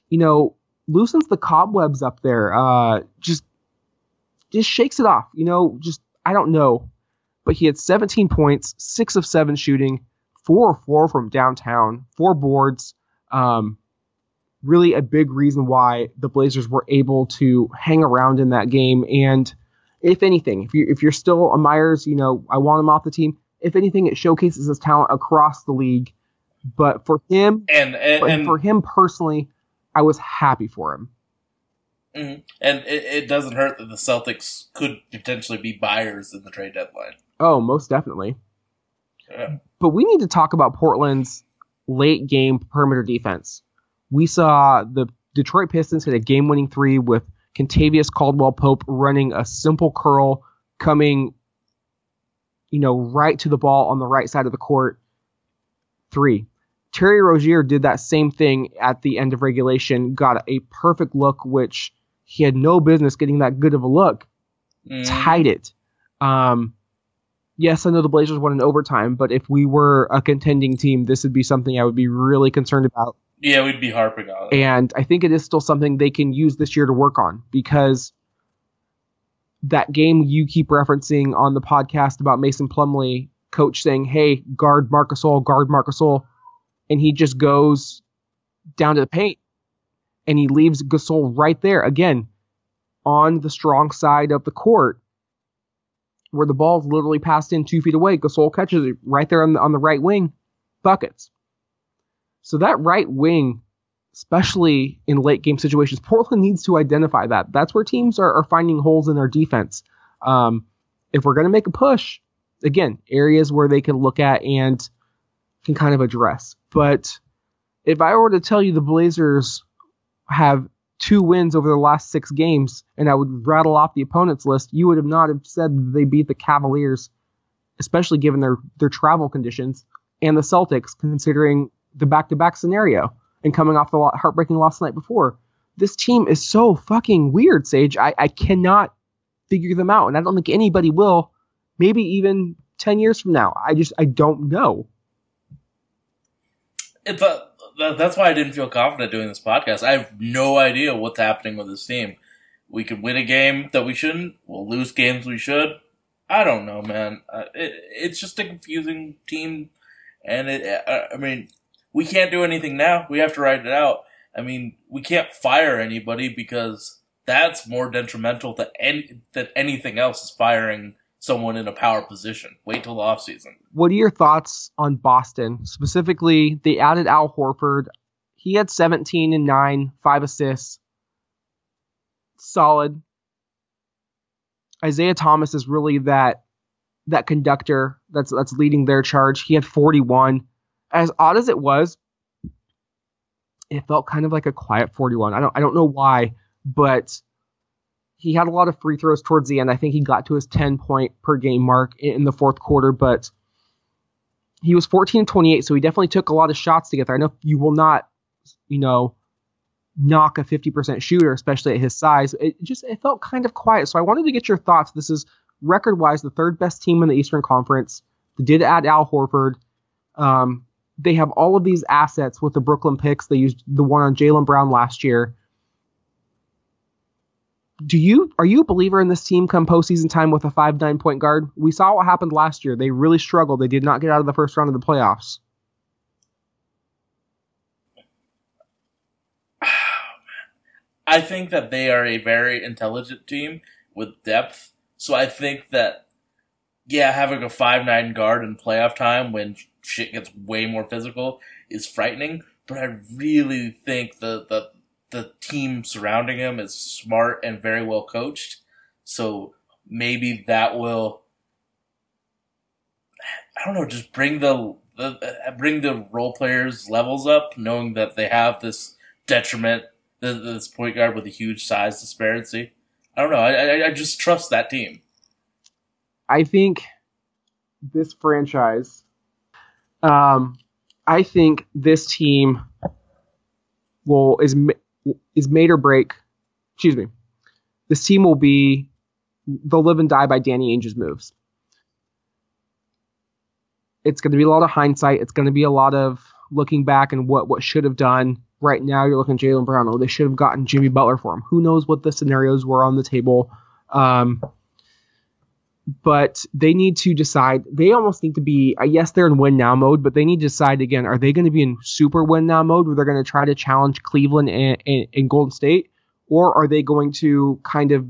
you know, loosens the cobwebs up there. Uh, just, just shakes it off. You know, just I don't know, but he had 17 points, six of seven shooting, four or four from downtown, four boards. Um, really a big reason why the Blazers were able to hang around in that game. And if anything, if you if you're still a Meyers, you know, I want him off the team. If anything, it showcases his talent across the league. But for him, And and, and for him personally, I was happy for him. Hmm And it, it doesn't hurt that the Celtics could potentially be buyers in the trade deadline. Oh, most definitely. Yeah. But we need to talk about Portland's late game perimeter defense. We saw the Detroit Pistons hit a game winning three with Kentavious Caldwell Pope running a simple curl coming, you know, right to the ball on the right side of the court. Three. Terry Rozier did that same thing at the end of regulation, got a perfect look, which he had no business getting that good of a look Mhm. tied it. Um, yes, I know the Blazers won in overtime, but if we were a contending team, this would be something I would be really concerned about. Yeah, we'd be harping on it. And I think it is still something they can use this year to work on because that game you keep referencing on the podcast about Mason Plumlee, coach saying, "Hey, guard Marcus Gasol, guard Marcus Gasol," and he just goes down to the paint and he leaves Gasol right there again on the strong side of the court where the ball's literally passed in two feet away. Gasol catches it right there on the, on the right wing, buckets. So that right wing, especially in late game situations, Portland needs to identify that. That's where teams are, are finding holes in their defense. Um, if we're going to make a push, again, areas where they can look at and can kind of address. But if I were to tell you the Blazers have two wins over the last six games, and I would rattle off the opponents list, you would have not have said they beat the Cavaliers, especially given their their travel conditions, and the Celtics, considering the back to back scenario and coming off the heartbreaking loss the night before. This team is so fucking weird, Sage. I, I cannot figure them out, and I don't think anybody will. Maybe even ten years from now. I just I don't know. It's that's why I didn't feel confident doing this podcast. I have no idea what's happening with this team. We could win a game that we shouldn't. We'll lose games we should. I don't know, man. Uh, it, it's just a confusing team, and it. Uh, I mean, we can't do anything now. We have to write it out. I mean, we can't fire anybody because that's more detrimental to any than anything else is firing someone in a power position. Wait till the off season. What are your thoughts on Boston? Specifically, they added Al Horford. He had 17 and 9, 5 assists. Solid. Isaiah Thomas is really that that conductor that's that's leading their charge. He had 41. As odd as it was, it felt kind of like a quiet 41. I don't I don't know why, but he had a lot of free throws towards the end. I think he got to his 10 point per game mark in the fourth quarter, but he was 14 and 28, so he definitely took a lot of shots to get there. I know you will not, you know, knock a 50% shooter, especially at his size. It just it felt kind of quiet. So I wanted to get your thoughts. This is record wise the third best team in the Eastern Conference. They did add Al Horford. Um, they have all of these assets with the Brooklyn picks. They used the one on Jaylen Brown last year. Do you are you a believer in this team come postseason time with a five nine point guard? We saw what happened last year. They really struggled. They did not get out of the first round of the playoffs. I think that they are a very intelligent team with depth. So I think that, yeah, having a five nine guard in playoff time when shit gets way more physical is frightening. But I really think the the the team surrounding him is smart and very well coached. So maybe that will, I don't know, just bring the, the uh, bring the role players levels up, knowing that they have this detriment this point guard with a huge size disparity. I don't know. I, I, I just trust that team. I think this franchise, um, I think this team will is is made or break. Excuse me. This team will be they'll live and die by Danny Ainge's moves. It's going to be a lot of hindsight. It's going to be a lot of looking back and what what should have done. Right now, you're looking at Jaylen Brown. Oh, they should have gotten Jimmy Butler for him. Who knows what the scenarios were on the table? Um, but they need to decide. They almost need to be. Yes, they're in win now mode, but they need to decide again. Are they going to be in super win now mode, where they're going to try to challenge Cleveland and, and, and Golden State, or are they going to kind of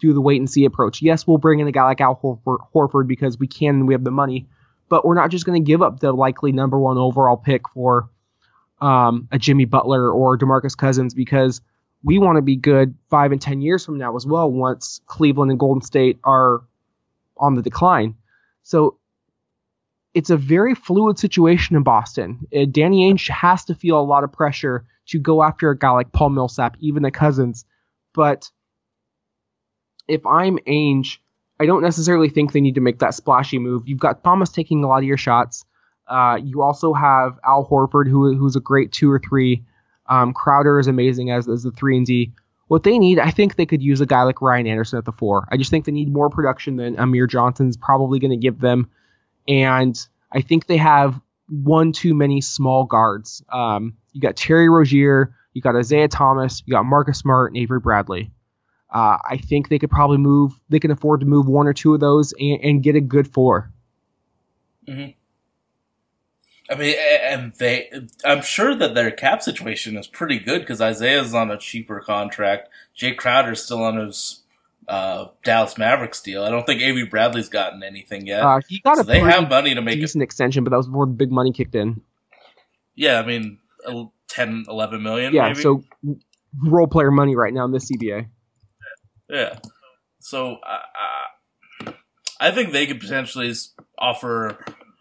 do the wait and see approach? Yes, we'll bring in a guy like Al Horford, Horford because we can and we have the money, but we're not just going to give up the likely number one overall pick for um, a Jimmy Butler or Demarcus Cousins because we want to be good five and ten years from now as well. Once Cleveland and Golden State are on the decline, so it's a very fluid situation in Boston. Uh, Danny Ainge has to feel a lot of pressure to go after a guy like Paul Millsap, even the Cousins. But if I'm Ainge, I don't necessarily think they need to make that splashy move. You've got Thomas taking a lot of your shots. Uh, you also have Al Horford, who who's a great two or three. Um, Crowder is amazing as as the three and D. What they need, I think they could use a guy like Ryan Anderson at the four. I just think they need more production than Amir Johnson's probably going to give them, and I think they have one too many small guards. Um, you got Terry Rozier, you got Isaiah Thomas, you got Marcus Smart, and Avery Bradley. Uh, I think they could probably move. They can afford to move one or two of those and, and get a good four. I mean, and they, I'm sure that their cap situation is pretty good because Isaiah's on a cheaper contract. Jae Crowder's still on his uh, Dallas Mavericks deal. I don't think Avery Bradley's gotten anything yet. Uh, he got so a they have money to make it. decent extension, but that was before the big money kicked in. Yeah, I mean, a- 10, 11 million. Yeah, maybe? so role player money right now in this CBA. Yeah. So uh, I think they could potentially offer,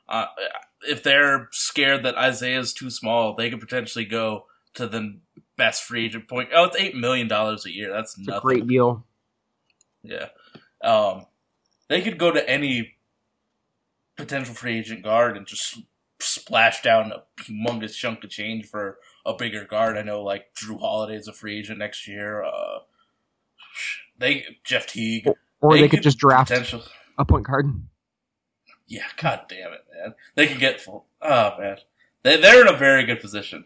uh, if they're scared that Isaiah's too small, they could potentially go to the best free agent point. Oh, it's eight million dollars a year. That's It's a nothing. great deal. Yeah. Um, they could go to any potential free agent guard and just splash down a humongous chunk of change for a bigger guard. I know, like Jrue Holiday's a free agent next year. Uh, they Jeff Teague. Or they, could just draft potential. a point guard. Yeah, god damn it, man. They could get full. Oh man, they they're in a very good position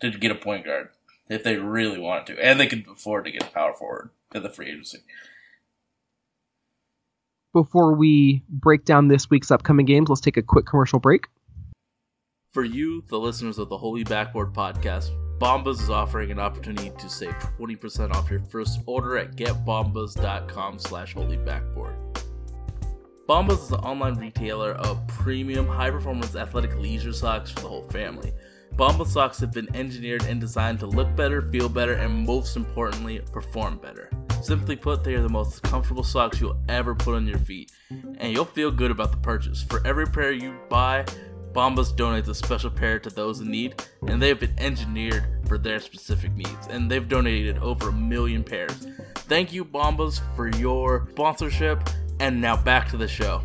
to get a point guard if they really wanted to, and they could afford to get a power forward in the free agency. Before we break down this week's upcoming games, let's take a quick commercial break. For you, the listeners of the Holy Backboard podcast, Bombas is offering an opportunity to save 20% off your first order at getbombas.com slash holybackboard. Bombas is an online retailer of premium, high-performance athletic leisure socks for the whole family. Bombas socks have been engineered and designed to look better, feel better, and most importantly, perform better. Simply put, they are the most comfortable socks you'll ever put on your feet, and you'll feel good about the purchase. For every pair you buy, Bombas donates a special pair to those in need, and they have been engineered for their specific needs, and they've donated over a million pairs. Thank you, Bombas, for your sponsorship, and now back to the show.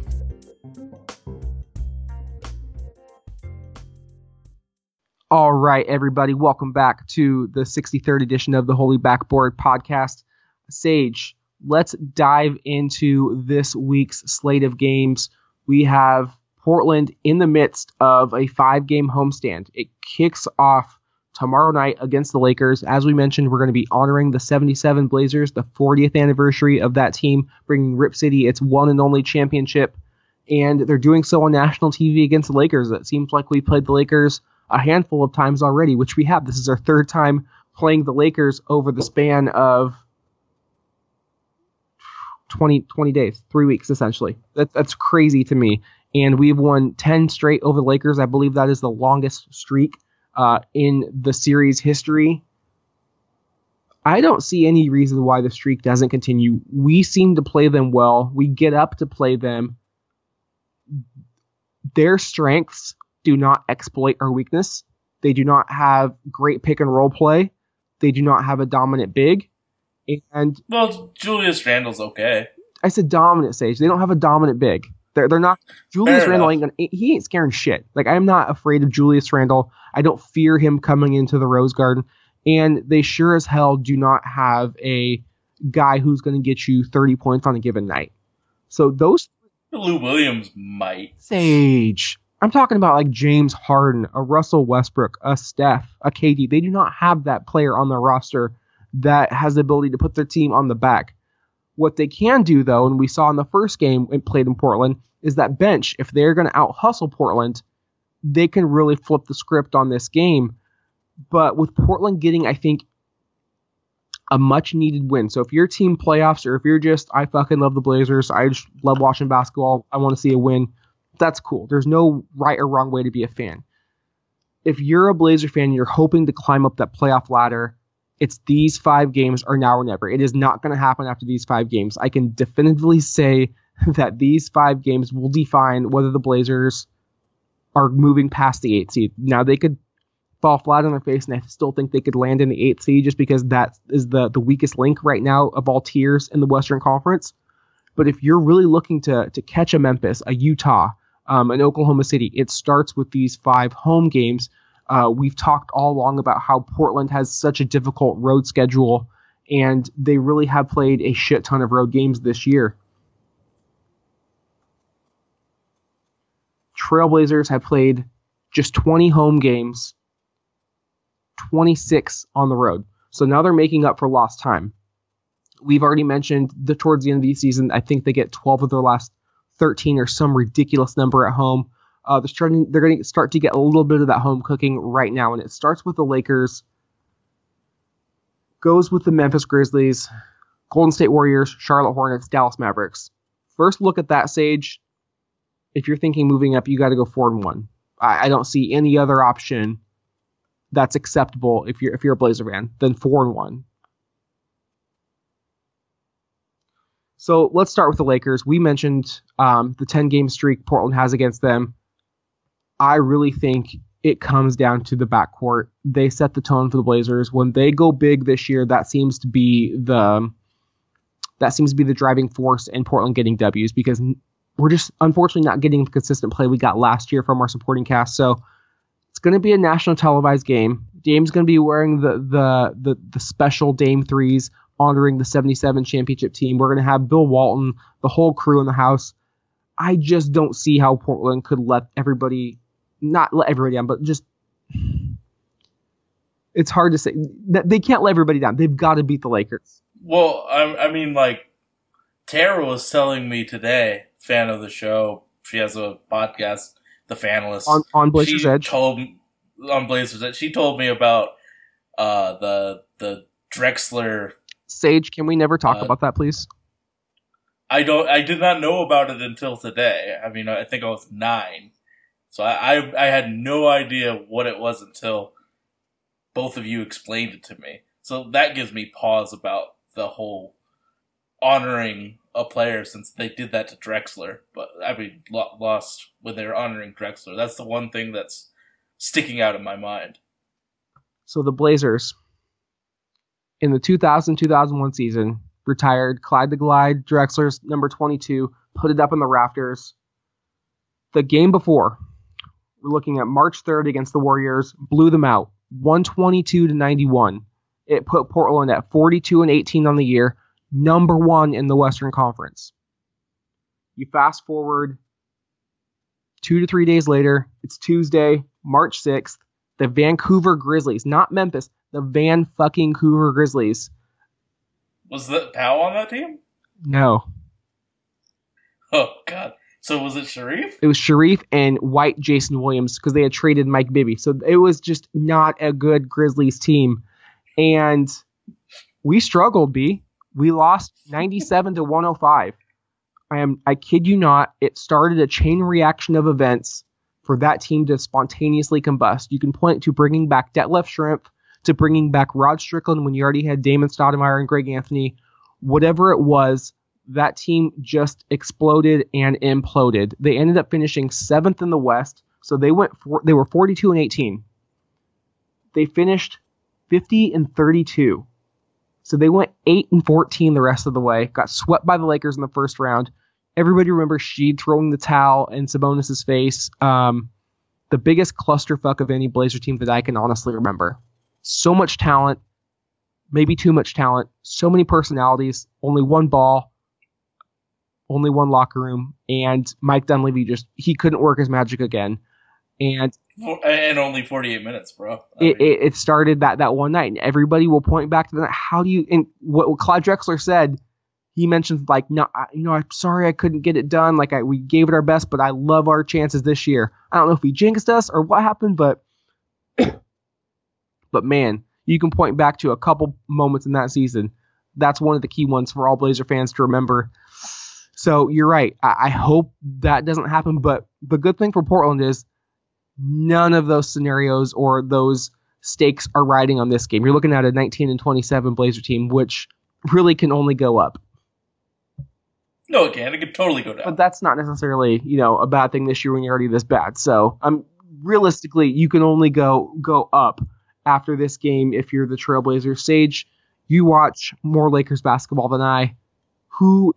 All right, everybody, welcome back to the 63rd edition of the Holy Backboard podcast. Sage, let's dive into this week's slate of games. We have Portland in the midst of a five game homestand. It kicks off tomorrow night against the Lakers. As we mentioned, we're going to be honoring the 77 Blazers, the 40th anniversary of that team, bringing Rip City its one and only championship. And they're doing so on national TV against the Lakers. It seems like we played the Lakers a handful of times already, which we have. This is our third time playing the Lakers over the span of 20, 20 days, three weeks essentially. That, that's crazy to me. And we've won 10 straight over the Lakers. I believe that is the longest streak uh, in the series history. I don't see any reason why the streak doesn't continue. We seem to play them well. We get up to play them. Their strengths do not exploit our weakness. They do not have great pick and roll play. They do not have a dominant big. And Well, Julius Randle's okay. I said dominant stage. They don't have a dominant big. They're they're not. Julius Fair Randle ain't gonna. He ain't scaring shit. Like I'm not afraid of Julius Randle. I don't fear him coming into the Rose Garden. And they sure as hell do not have a guy who's going to get you 30 points on a given night. So those Lou Williams might. Sage. I'm talking about like James Harden, a Russell Westbrook, a Steph, a KD. They do not have that player on their roster that has the ability to put their team on the back. What they can do, though, and we saw in the first game played in Portland, is that bench, if they're going to out hustle Portland, they can really flip the script on this game. But with Portland getting, I think, a much needed win. So if your team playoffs or if you're just, I fucking love the Blazers, I just love watching basketball, I want to see a win, that's cool. There's no right or wrong way to be a fan. if you're a Blazer fan, you're hoping to climb up that playoff ladder. It's these five games are now or never. It is not going to happen after these five games. I can definitively say that these five games will define whether the Blazers are moving past the eight seed. Now they could fall flat on their face, and I still think they could land in the eighth seed just because that is the the weakest link right now of all tiers in the Western Conference. But if you're really looking to to catch a Memphis, a Utah, um, an Oklahoma City, it starts with these five home games. Uh, we've talked all along about how Portland has such a difficult road schedule, and they really have played a shit ton of road games this year. Trailblazers have played just 20 home games, 26 on the road. So now they're making up for lost time. We've already mentioned the towards the end of the season, I think they get 12 of their last 13 or some ridiculous number at home. Uh, they're starting. They're going to start to get a little bit of that home cooking right now, and it starts with the Lakers, goes with the Memphis Grizzlies, Golden State Warriors, Charlotte Hornets, Dallas Mavericks. First look at that, Sage. If you're thinking moving up, you got to go four and one. I, I don't see any other option that's acceptable if you're if you're a Blazer fan than four and one. So let's start with the Lakers. We mentioned um, the 10 game streak Portland has against them. I really think it comes down to the backcourt. They set the tone for the Blazers. When they go big this year, that seems to be the that seems to be the driving force in Portland getting W's because we're just unfortunately not getting the consistent play we got last year from our supporting cast. So it's going to be a national televised game. Dame's going to be wearing the the the, the special Dame threes honoring the 77 championship team. We're going to have Bill Walton, the whole crew in the house. I just don't see how Portland could let everybody, not let everybody down, but just. It's hard to say. They can't let everybody down. They've got to beat the Lakers. Well, I, I mean, like, Tara was telling me today, fan of the show, she has a podcast, The Fanalist. On, on Blazers she Edge. Told, on Blazers Edge. She told me about uh, the the Drexler Sage, can we never talk Uh, about that, please? I don't. I did not know about it until today. I mean, I think I was nine, so I I, I had no idea what it was until both of you explained it to me. So that gives me pause about the whole honoring a player since they did that to Drexler. But I mean, lo- lost when they were honoring Drexler. That's the one thing that's sticking out in my mind. So the Blazers in the 2000-2001 season retired Clyde the Glide, Drexler's number 22, put it up in the rafters. The game before, we're looking at March 3rd against the Warriors, blew them out, 122 to 91. It put Portland at 42 and 18 on the year, number 1 in the Western Conference. You fast forward 2 to 3 days later, it's Tuesday, March 6th. The Vancouver Grizzlies, not Memphis, the Van fucking Cougar Grizzlies. Was that Powell on that team? No, Oh God! So was it Shareef? it was Shareef and White Jason Williams because they had traded Mike Bibby. So it was just not a good Grizzlies team. And we struggled, B. We lost 97 to 105. I am I kid you not, it started a chain reaction of events for that team to spontaneously combust. You can point to bringing back Detlef Schrempf, to bringing back Rod Strickland when you already had Damon Stoudemire and Greg Anthony. Whatever it was, that team just exploded and imploded. They ended up finishing seventh in the West, so they went for, they were 42 and 18. They finished 50 and 32. So they went 8 and 14 the rest of the way. Got swept by the Lakers in the first round. Everybody remembers Sheed throwing the towel in Sabonis' face. Um, the biggest clusterfuck of any Blazer team that I can honestly remember. So much talent, maybe too much talent. So many personalities. Only one ball. Only one locker room. And Mike Dunleavy just he couldn't work his magic again. And and only forty-eight minutes, bro. It, mean, it, it started that that one night, and everybody will point back to that. How do you? And what, what Clyde Drexler said, he mentioned like, no, I, you know, I'm sorry I couldn't get it done. Like I, we gave it our best, but I love our chances this year. I don't know if he jinxed us or what happened, but but man, you can point back to a couple moments in that season. That's one of the key ones for all Blazer fans to remember. So you're right. I, I hope that doesn't happen. But the good thing for Portland is none of those scenarios or those stakes are riding on this game. You're looking at a 19 and 27 Blazer team, which really can only go up. No, it can. It could totally go down. But that's not necessarily, you know, a bad thing this year when you're already this bad. So, um, realistically, you can only go go up after this game if you're the Trailblazers. Sage, you watch more Lakers basketball than I. Who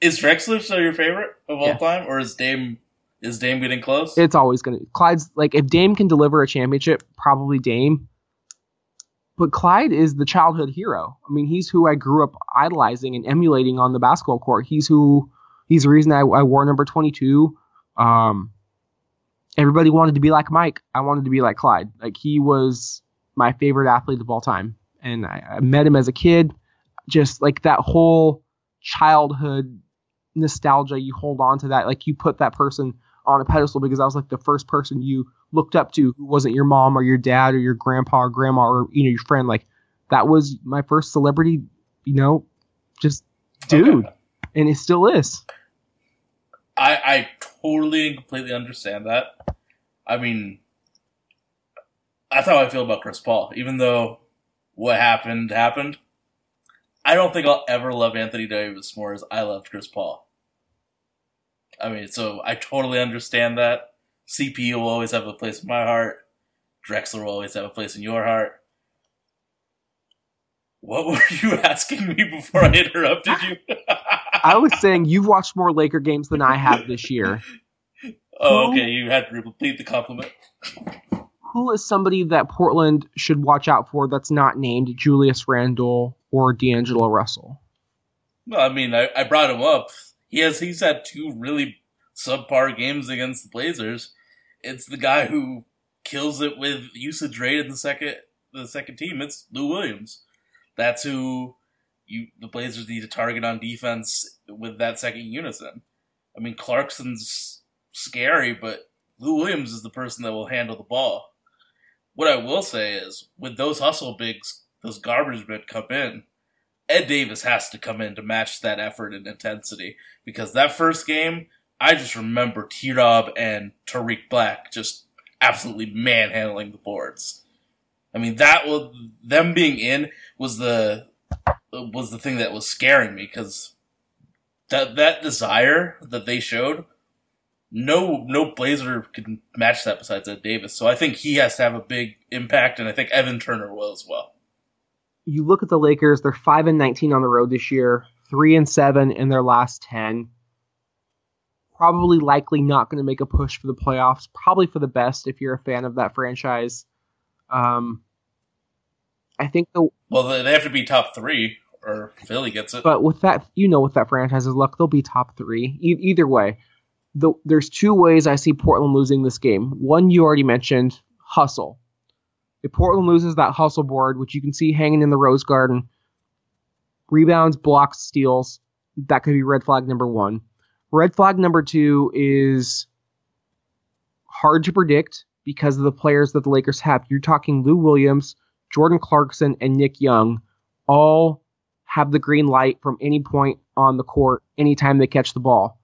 Is Drexler still your favorite of all Yeah. time, or is Dame is Dame getting close? it's always going to Clyde's like if Dame can deliver a championship, probably Dame. But Clyde is the childhood hero. I mean, he's who I grew up idolizing and emulating on the basketball court. He's who he's the reason I, I wore number 22. Um, everybody wanted to be like Mike. I wanted to be like Clyde. Like he was my favorite athlete of all time, and I, I met him as a kid. Just like that whole childhood nostalgia, you hold on to that. Like you put that person on a pedestal because I was like the first person you looked up to who wasn't your mom or your dad or your grandpa or grandma or you know your friend. Like that was my first celebrity, you know, just dude, Okay. and it still is. I I totally and completely understand that. I mean, that's how I feel about Chris Paul. Even though what happened happened, I don't think I'll ever love Anthony Davis more as I loved Chris Paul. I mean, so I totally understand that. CP will always have a place in my heart. Drexler will always have a place in your heart. What were you asking me before I interrupted you? I was saying you've watched more Laker games than I have this year. oh, okay. You had to repeat the compliment. Who is somebody that Portland should watch out for that's not named Julius Randle or D'Angelo Russell? Well, I mean, I, I brought him up. Has he's had two really subpar games against the Blazers. It's the guy who kills it with usage rate in the second the second team. It's Lou Williams. That's who you the Blazers need to target on defense with that second unison. I mean, Clarkson's scary, but Lou Williams is the person that will handle the ball. What I will say is, with those hustle bigs, those garbage men come in, Ed Davis has to come in to match that effort and intensity because that first game, I just remember T Rob and Tarik Black just absolutely manhandling the boards. I mean, that was them being in was the was the thing that was scaring me because that that desire that they showed, no no Blazer can match that besides Ed Davis. So I think he has to have a big impact, and I think Evan Turner will as well. You look at the Lakers, they're 5 and 19 on the road this year, 3 and 7 in their last 10. Probably likely not going to make a push for the playoffs, probably for the best if you're a fan of that franchise. Um I think the Well, they have to be top three, or Philly gets it. but with that you know with that franchise's luck they'll be top 3 e- either way. The, there's two ways I see Portland losing this game. One you already mentioned, hustle. If Portland loses that hustle board, which you can see hanging in the Rose Garden, rebounds, blocks, steals, that could be red flag number one. Red flag number two is hard to predict because of the players that the Lakers have. You're talking Lou Williams, Jordan Clarkson, and Nick Young, all have the green light from any point on the court anytime they catch the ball.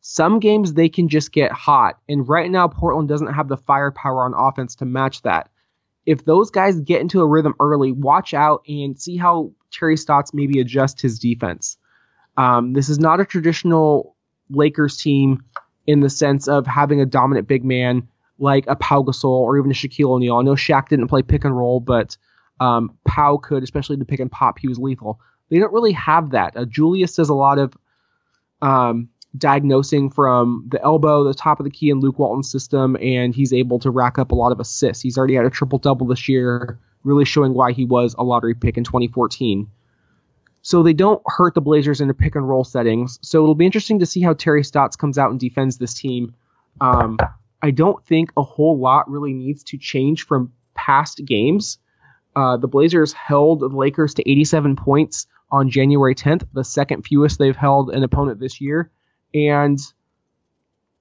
Some games they can just get hot, and right now Portland doesn't have the firepower on offense to match that. If those guys get into a rhythm early, watch out and see how Terry Stotts maybe adjust his defense. Um, this is not a traditional Lakers team in the sense of having a dominant big man like a Pau Gasol or even a Shaquille O'Neal. I know Shaq didn't play pick and roll, but um, Pau could, especially the pick and pop. He was lethal. They don't really have that. Uh, Julius does a lot of um, diagnosing from the elbow, the top of the key in Luke Walton's system, and he's able to rack up a lot of assists. He's already had a triple double this year, really showing why he was a lottery pick in 2014. So they don't hurt the Blazers in the pick and roll settings. So it'll be interesting to see how Terry Stotts comes out and defends this team. Um, I don't think a whole lot really needs to change from past games. Uh, the Blazers held the Lakers to 87 points on January 10th, the second fewest they've held an opponent this year, and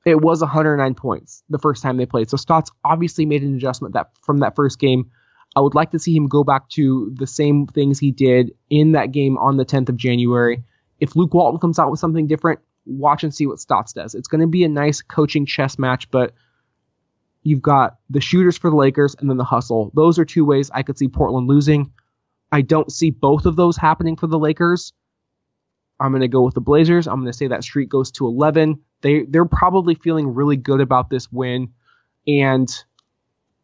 it was 109 points the first time they played. So Stotts obviously made an adjustment that from that first game. I would like to see him go back to the same things he did in that game on the 10th of January. If Luke Walton comes out with something different, watch and see what Stotts does. It's going to be a nice coaching chess match, but You've got the shooters for the Lakers and then the hustle. Those are two ways I could see Portland losing. I don't see both of those happening for the Lakers. I'm going to go with the Blazers. I'm going to say that streak goes to 11. They they're probably feeling really good about this win and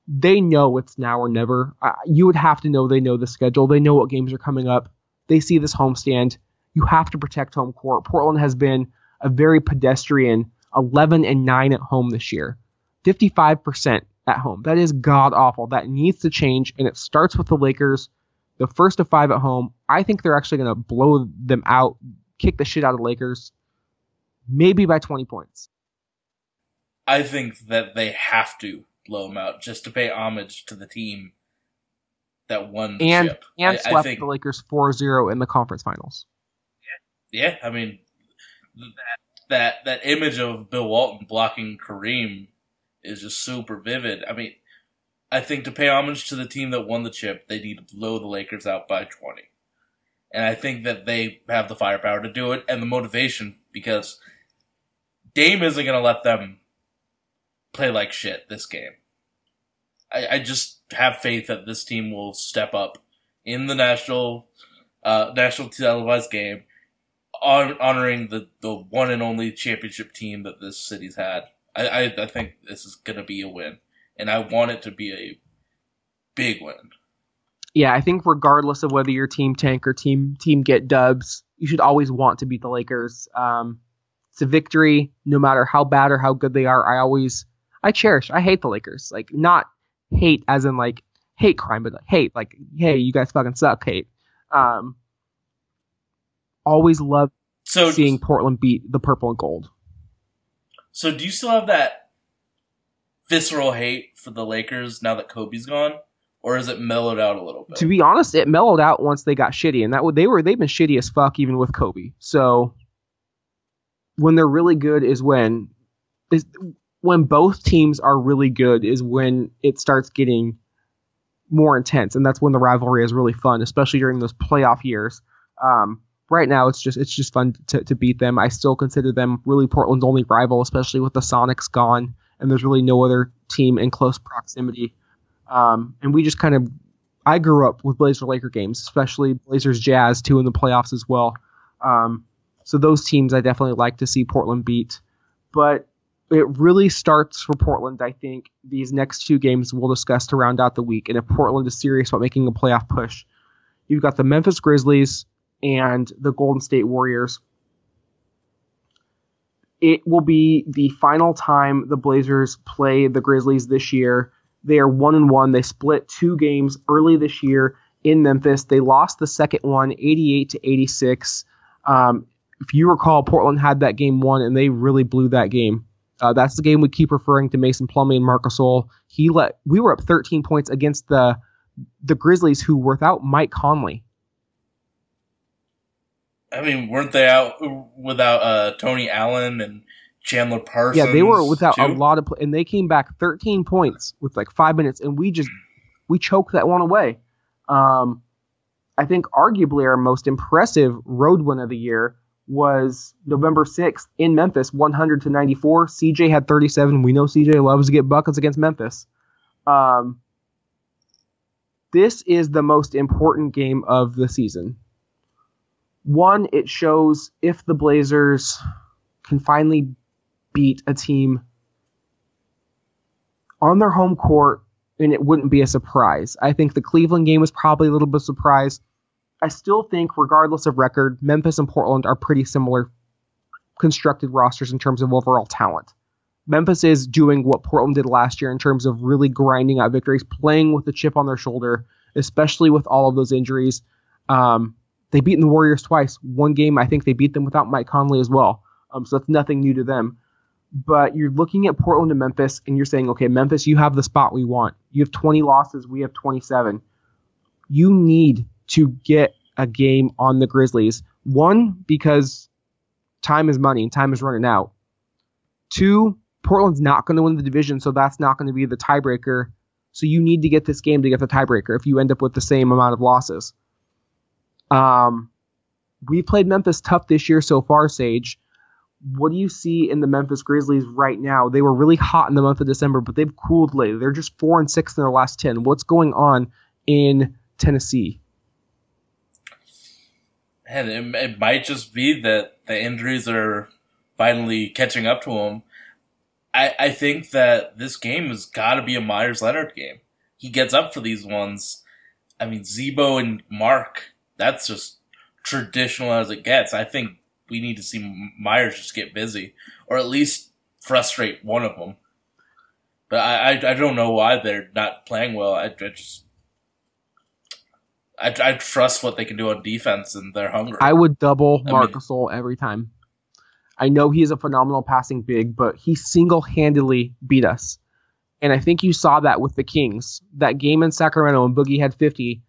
they know it's now or never. Uh, you would have to know they know the schedule. They know what games are coming up. They see this homestand. You have to protect home court. Portland has been a very pedestrian 11 and 9 at home this year. 55% at home. That is god awful. That needs to change and it starts with the Lakers. The first of 5 at home. I think they're actually going to blow them out, kick the shit out of the Lakers maybe by 20 points. I think that they have to blow them out just to pay homage to the team that won the And chip. and I, I swept think, the Lakers 4-0 in the conference finals. Yeah, yeah, I mean that that that image of Bill Walton blocking Kareem is just super vivid. I mean, I think to pay homage to the team that won the chip, they need to blow the Lakers out by twenty, and I think that they have the firepower to do it and the motivation because Dame isn't going to let them play like shit this game. I, I just have faith that this team will step up in the national uh, national televised game, hon- honoring the, the one and only championship team that this city's had. I, I, I think this is going to be a win, and I want it to be a big win. Yeah, I think regardless of whether your team tank or team team get dubs, you should always want to beat the Lakers. Um, it's a victory, no matter how bad or how good they are. I always, I cherish. I hate the Lakers, like not hate as in like hate crime, but like hate, like hey, you guys fucking suck. Hate. Um, always love So, seeing Portland beat the purple and gold. so do you still have that visceral hate for the Lakers now that Kobe's gone, or is it mellowed out a little bit? To be honest, it mellowed out once they got shitty, and that they were they've been shitty as fuck even with Kobe. So when they're really good is when is when both teams are really good is when it starts getting more intense, and that's when the rivalry is really fun, especially during those playoff years. Um, right now, it's just it's just fun to, to beat them. I still consider them really Portland's only rival, especially with the Sonics gone, and there's really no other team in close proximity. Um, and we just kind of I grew up with Blazer Laker games, especially Blazers Jazz too in the playoffs as well. Um, so those teams I definitely like to see Portland beat. But it really starts for Portland, I think, these next two games we'll discuss to round out the week. And if Portland is serious about making a playoff push, you've got the Memphis Grizzlies and the Golden State Warriors. It will be the final time the Blazers play the Grizzlies this year. They are one and one. They split two games early this year in Memphis. They lost the second one, 88 to 86. Um, if you recall, Portland had that game won, and they really blew that game. Uh, that's the game we keep referring to Mason Plumlee and Marcus Gasol. He let we were up 13 points against the the Grizzlies, who were without Mike Conley. I mean, weren't they out without uh, Tony Allen and Chandler Parsons? Yeah, they were without a lot of, pl- and they came back 13 points with like five minutes, and we just we choked that one away. Um, I think arguably our most impressive road win of the year was November 6th in Memphis, 100 to 94. CJ had 37. We know CJ loves to get buckets against Memphis. Um, this is the most important game of the season. One, it shows if the Blazers can finally beat a team on their home court, and it wouldn't be a surprise. I think the Cleveland game was probably a little bit of a surprise. I still think, regardless of record, Memphis and Portland are pretty similar constructed rosters in terms of overall talent. Memphis is doing what Portland did last year in terms of really grinding out victories, playing with the chip on their shoulder, especially with all of those injuries. Um, they beaten the Warriors twice. One game, I think they beat them without Mike Conley as well. Um, so that's nothing new to them. But you're looking at Portland and Memphis, and you're saying, okay, Memphis, you have the spot we want. You have 20 losses, we have 27. You need to get a game on the Grizzlies. One, because time is money and time is running out. Two, Portland's not going to win the division, so that's not going to be the tiebreaker. So you need to get this game to get the tiebreaker if you end up with the same amount of losses. Um, we played Memphis tough this year so far, Sage. What do you see in the Memphis Grizzlies right now? They were really hot in the month of December, but they've cooled lately. They're just four and six in their last ten. What's going on in Tennessee? And it, it might just be that the injuries are finally catching up to him. I, I think that this game has got to be a Meyers Leonard game. He gets up for these ones. I mean, Z-Bo and Marc, that's just traditional as it gets. I think we need to see Meyers just get busy, or at least frustrate one of them. But I, I, I don't know why they're not playing well. I, I just I, I trust what they can do on defense, and they're hungry. I would double I Marc mean- Gasol every time. I know he is a phenomenal passing big, but he single handedly beat us. And I think you saw that with the Kings. That game in Sacramento when Boogie had 50,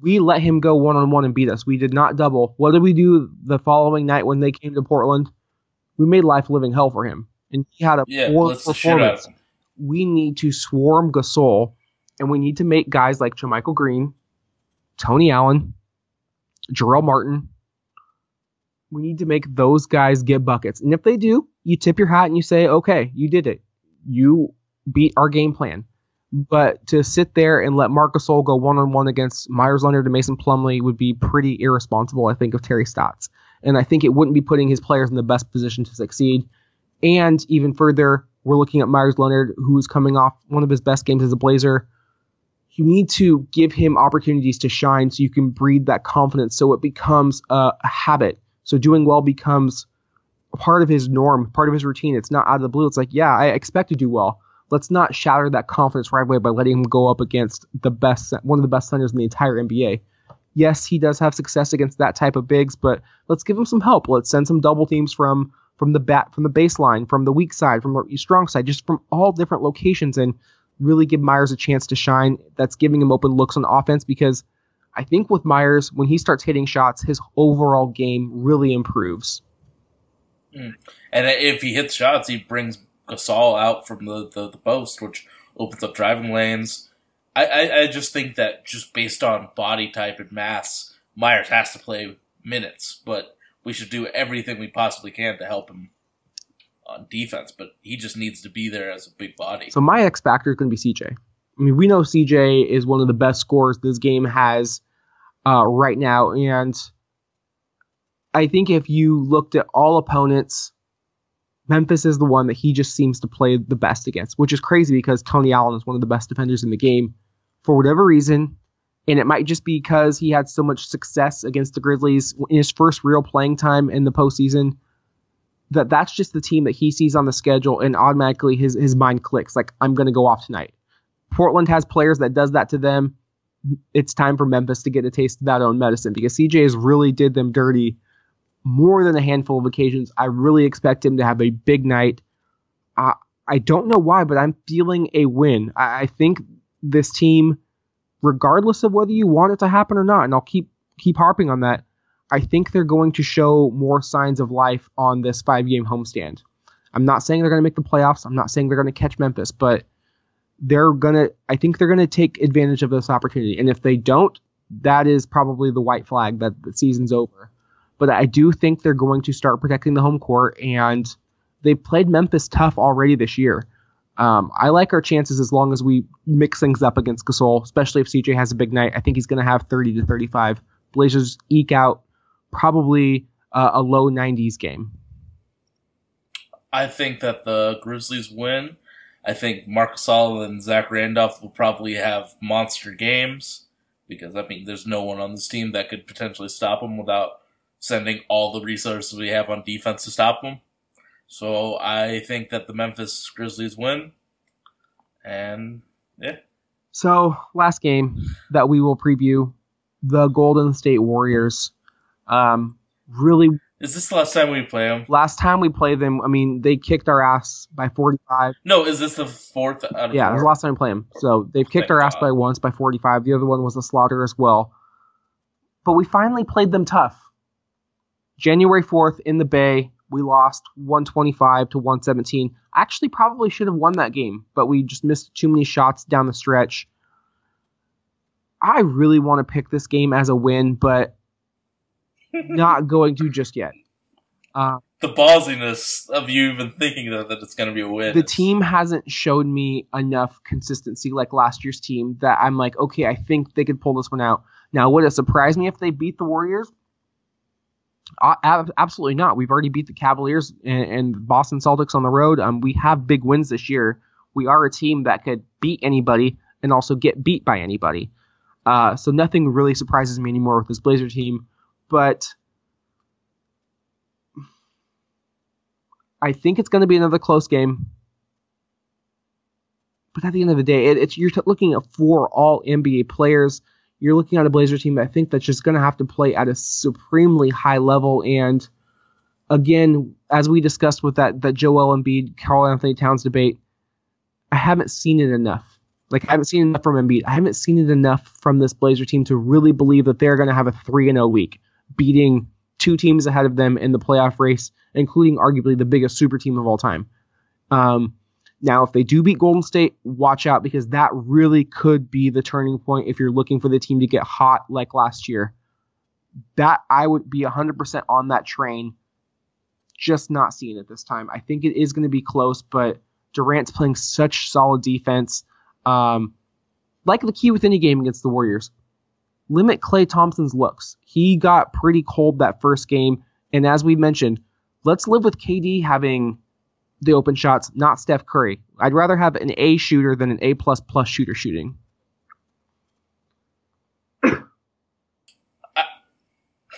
we let him go one on one and beat us. We did not double. What did we do the following night when they came to Portland? We made life living hell for him. And he had a yeah, poor blitz the shit out of performance. We need to swarm Gasol, and we need to make guys like JaMychal Green, Tony Allen, Jarell Martin. We need to make those guys get buckets. And if they do, you tip your hat and you say, okay, you did it. You beat our game plan. But to sit there and let Marcus Gasol go one on one against Meyers Leonard and Mason Plumlee would be pretty irresponsible, I think, of Terry Stotts. And I think it wouldn't be putting his players in the best position to succeed. And even further, we're looking at Meyers Leonard, who's coming off one of his best games as a Blazer. You need to give him opportunities to shine so you can breed that confidence so it becomes a, a habit. So doing well becomes part of his norm, part of his routine. It's not out of the blue. It's like, yeah, I expect to do well. Let's not shatter that confidence right away by letting him go up against the best, one of the best centers in the entire NBA. Yes, he does have success against that type of bigs, but let's give him some help. Let's send some double teams from from the bat, from the baseline, from the weak side, from the strong side, just from all different locations, and really give Meyers a chance to shine. That's giving him open looks on offense because I think with Meyers, when he starts hitting shots, his overall game really improves. Mm. And if he hits shots, he brings Gasol out from the, the, the post, which opens up driving lanes. I, I, I just think that just based on body type and mass, Meyers has to play minutes, but we should do everything we possibly can to help him on defense. But he just needs to be there as a big body. So my X factor is going to be CJ. I mean, we know CJ is one of the best scorers this game has uh, right now, and I think if you looked at all opponents, Memphis is the one that he just seems to play the best against, which is crazy because Tony Allen is one of the best defenders in the game for whatever reason. And it might just be because he had so much success against the Grizzlies in his first real playing time in the postseason that that's just the team that he sees on the schedule and automatically his his mind clicks like I'm going to go off tonight. Portland has players that does that to them. It's time for Memphis to get a taste of that own medicine because CJ has really did them dirty more than a handful of occasions. I really expect him to have a big night. I I don't know why, but I'm feeling a win. I, I think this team, regardless of whether you want it to happen or not, and I'll keep keep harping on that, I think they're going to show more signs of life on this five game homestand. I'm not saying they're going to make the playoffs. I'm not saying they're going to catch Memphis, but they're going to, I think they're going to take advantage of this opportunity. And if they don't, that is probably the white flag that the season's over. But I do think they're going to start protecting the home court, and they've played Memphis tough already this year. Um, I like our chances as long as we mix things up against Gasol, especially if CJ has a big night. I think he's going to have 30 to 35. Blazers eke out probably uh, a low 90s game. I think that the Grizzlies win. I think Marc Gasol and Zach Randolph will probably have monster games because I mean, there's no one on this team that could potentially stop them without sending all the resources we have on defense to stop them. So I think that the Memphis Grizzlies win, and yeah, So, last game that we will preview the Golden State Warriors. Um, really, is this the last time we play them? last time we played them, I mean, they kicked our ass by 45. No, is this the fourth out of Yeah, it was the last time we played them. So, they've kicked Thank our ass God. by once by 45. The other one was a slaughter as well. But we finally played them tough. January 4th in the Bay, we lost 125 to 117. Actually, probably should have won that game, but we just missed too many shots down the stretch. I really want to pick this game as a win, but not going to just yet. Uh, The ballsiness of you even thinking that, that it's going to be a win. the team hasn't showed me enough consistency like last year's team that I'm like, okay, I think they could pull this one out. Now, would it surprise me if they beat the Warriors? Absolutely not. We've already beat the Cavaliers and, and Boston Celtics on the road. Um, we have big wins this year. We are a team that could beat anybody and also get beat by anybody. Uh, so nothing really surprises me anymore with this Blazer team. But I think it's going to be another close game. But at the end of the day, it, it's you're t- looking at four all NBA players. You're looking at a Blazer team I think that's just going to have to play at a supremely high level. And again, as we discussed with that that Joel Embiid, Karl Anthony Towns debate, I haven't seen it enough. Like I haven't seen enough from Embiid. I haven't seen it enough from this Blazer team to really believe that they're going to have a three and zero week, beating two teams ahead of them in the playoff race, including arguably the biggest super team of all time. Um, now, if they do beat Golden State, watch out because that really could be the turning point if you're looking for the team to get hot like last year. That I would be 100% on that train, just not seeing it this time. I think it is going to be close, but Durant's playing such solid defense. Um, like the key with any game against the Warriors, limit Klay Thompson's looks. He got pretty cold that first game, and as we mentioned, let's live with KD having the open shots, not Steph Curry. I'd rather have an A shooter than an A plus plus shooter shooting.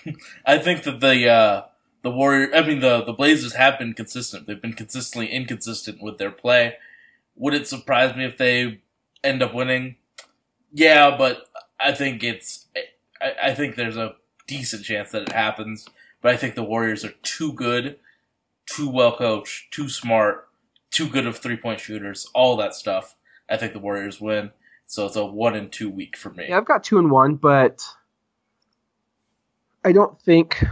I think that the uh, the Warrior, I mean the the Blazers have been consistent. They've been consistently inconsistent with their play. Would it surprise me if they end up winning? Yeah, but I think it's I, I think there's a decent chance that it happens. But I think the Warriors are too good, too well coached, too smart, too good of three point shooters, all that stuff. I think the Warriors win. So it's a one and two week for me. Yeah, I've got two and one, but I don't think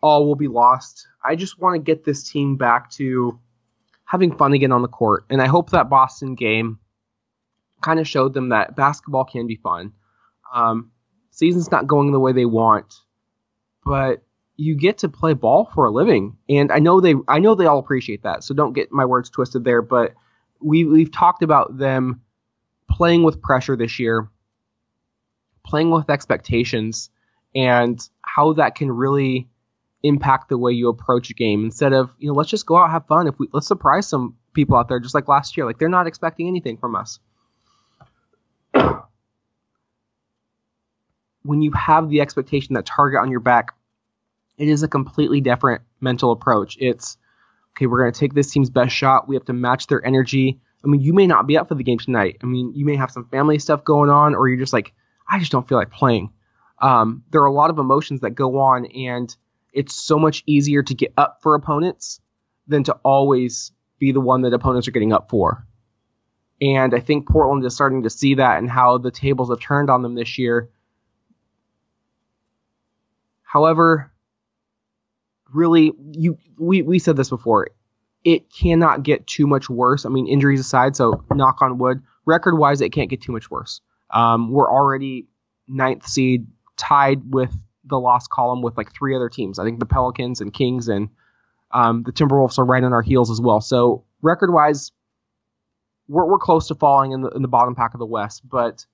all will be lost. I just want to get this team back to having fun again on the court, and I hope that Boston game kind of showed them that basketball can be fun. Um, season's not going the way they want, but you get to play ball for a living, and I know they I know they all appreciate that. So don't get my words twisted there, but we we've talked about them playing with pressure this year, playing with expectations, and how that can really impact the way you approach a game. Instead of you know, let's just go out have fun. If we let's surprise some people out there, just like last year, like they're not expecting anything from us. when you have the expectation that target on your back, it is a completely different mental approach. It's okay, we're going to take this team's best shot. We have to match their energy. I mean, you may not be up for the game tonight. I mean, you may have some family stuff going on, or you're just like, I just don't feel like playing. Um, there are a lot of emotions that go on, and it's so much easier to get up for opponents than to always be the one that opponents are getting up for. And I think Portland is starting to see that and how the tables have turned on them this year. However, really, you we, we said this before. It cannot get too much worse. I mean, injuries aside, so knock on wood. Record wise, it can't get too much worse. Um, we're already ninth seed, tied with the lost column with like three other teams. I think the Pelicans and Kings and um, the Timberwolves are right on our heels as well. So record wise, we're, we're close to falling in the, in the bottom pack of the West, but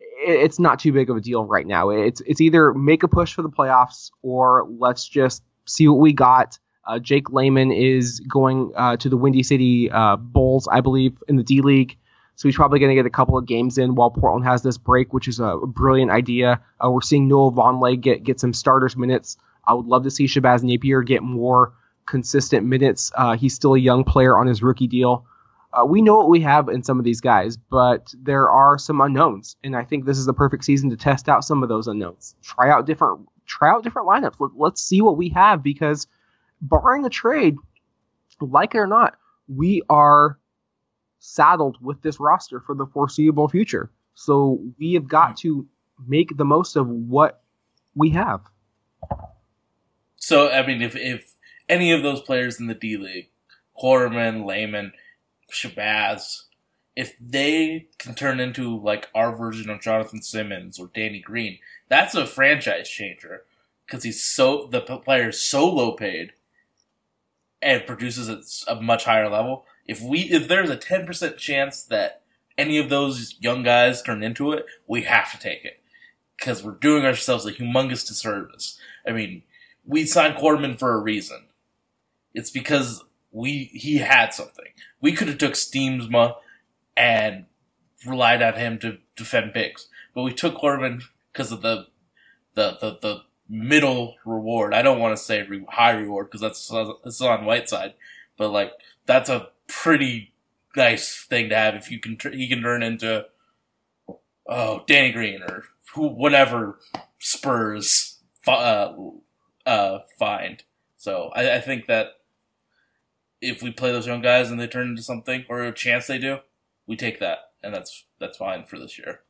it, it's not too big of a deal right now. It's it's either make a push for the playoffs or let's just see what we got. Uh, Jake Layman is going uh, to the Windy City uh, Bulls, I believe, in the D League. So he's probably going to get a couple of games in while Portland has this break, which is a brilliant idea. Uh, we're seeing Noah Vonleh get get some starters minutes. I would love to see Shabazz Napier get more consistent minutes. Uh, he's still a young player on his rookie deal. Uh, we know what we have in some of these guys, but there are some unknowns, and I think this is the perfect season to test out some of those unknowns. Try out different, try out different lineups. Let, let's see what we have because, barring a trade, like it or not, we are saddled with this roster for the foreseeable future. So we have got to make the most of what we have. So I mean, if if any of those players in the D League, Quarterman, Layman, Shabazz, if they can turn into like our version of Jonathan Simmons or Danny Green, that's a franchise changer because he's so the player is so low paid, and produces at a much higher level. If we if there's a ten percent chance that any of those young guys turn into it, we have to take it because we're doing ourselves a humongous disservice. I mean, we signed Quarterman for a reason. It's because we he had something. We could have took Stiemsma and relied on him to defend picks, but we took Quarterman because of the the the the middle reward. I don't want to say re- high reward because that's it's on Whiteside, but like that's a pretty nice thing to have if you can he can turn into oh Danny Green or who whatever Spurs uh, uh, find. So I, I think that if we play those young guys and they turn into something or a chance they do, we take that and that's that's fine for this year.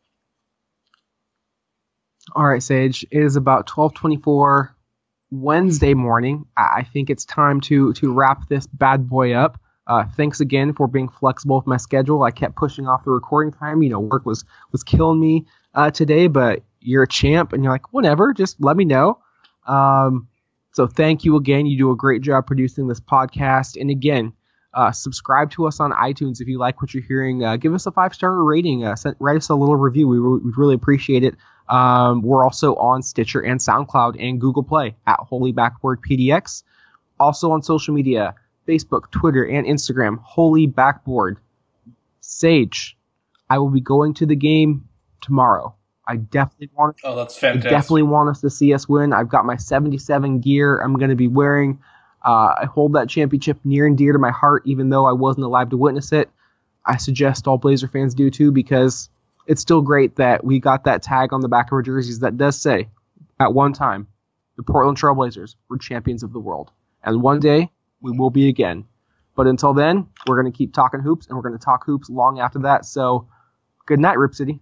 All right, Sage. It is about twelve twenty-four Wednesday morning. I think it's time to to wrap this bad boy up. Uh, thanks again for being flexible with my schedule. I kept pushing off the recording time. You know, work was was killing me uh, today, but you're a champ, and you're like, whatever. Just let me know. Um, so thank you again. You do a great job producing this podcast. And again, uh, subscribe to us on iTunes if you like what you're hearing. Uh, give us a five star rating. Uh, send, write us a little review. We would we'd really appreciate it. Um, we're also on Stitcher and SoundCloud and Google Play at Holy Backboard PDX. Also on social media Facebook, Twitter, and Instagram. Holy Backboard. Sage, I will be going to the game tomorrow. I definitely want Oh, that's fantastic! I definitely want us to see us win. I've got my 77 gear I'm going to be wearing. Uh, I hold that championship near and dear to my heart, even though I wasn't alive to witness it. I suggest all Blazer fans do too, because it's still great that we got that tag on the back of our jerseys that does say, at one time, the Portland Trailblazers were champions of the world. And one day, we will be again. But until then, we're going to keep talking hoops, and we're going to talk hoops long after that. So, good night, Rip City.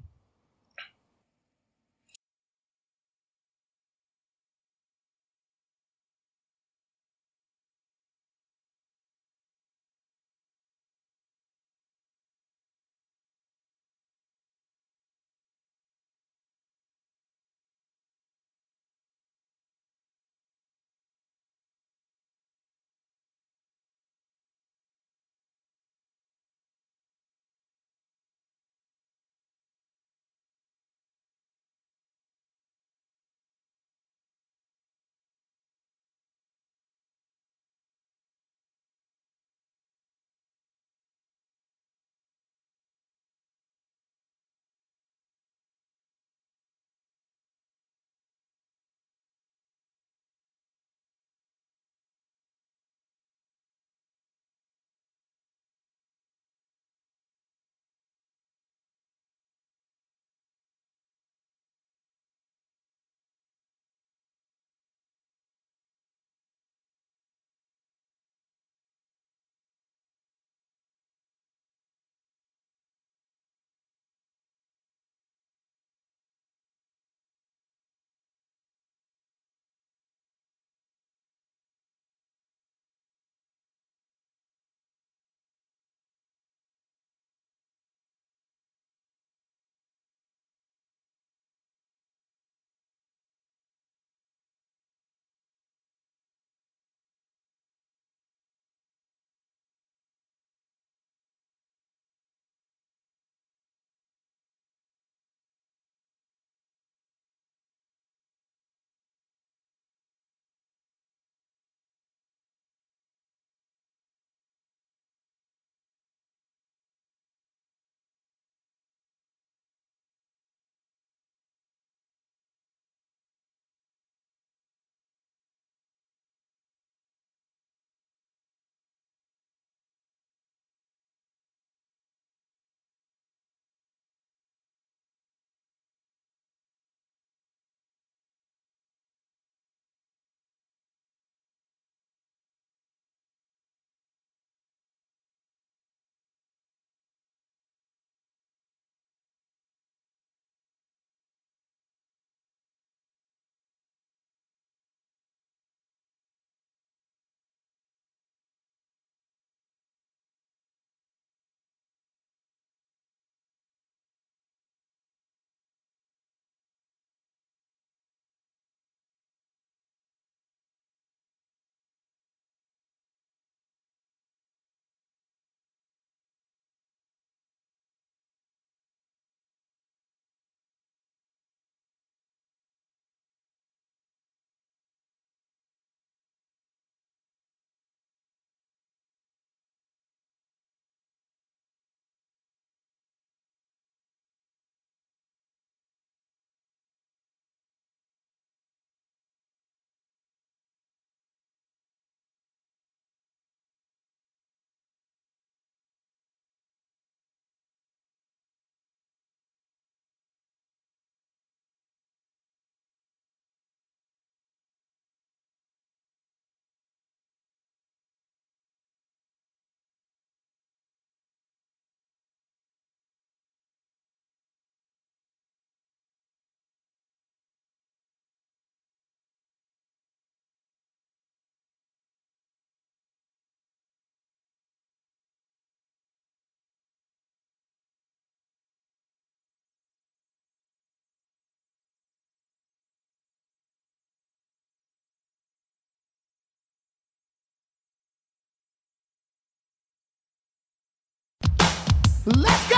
Let's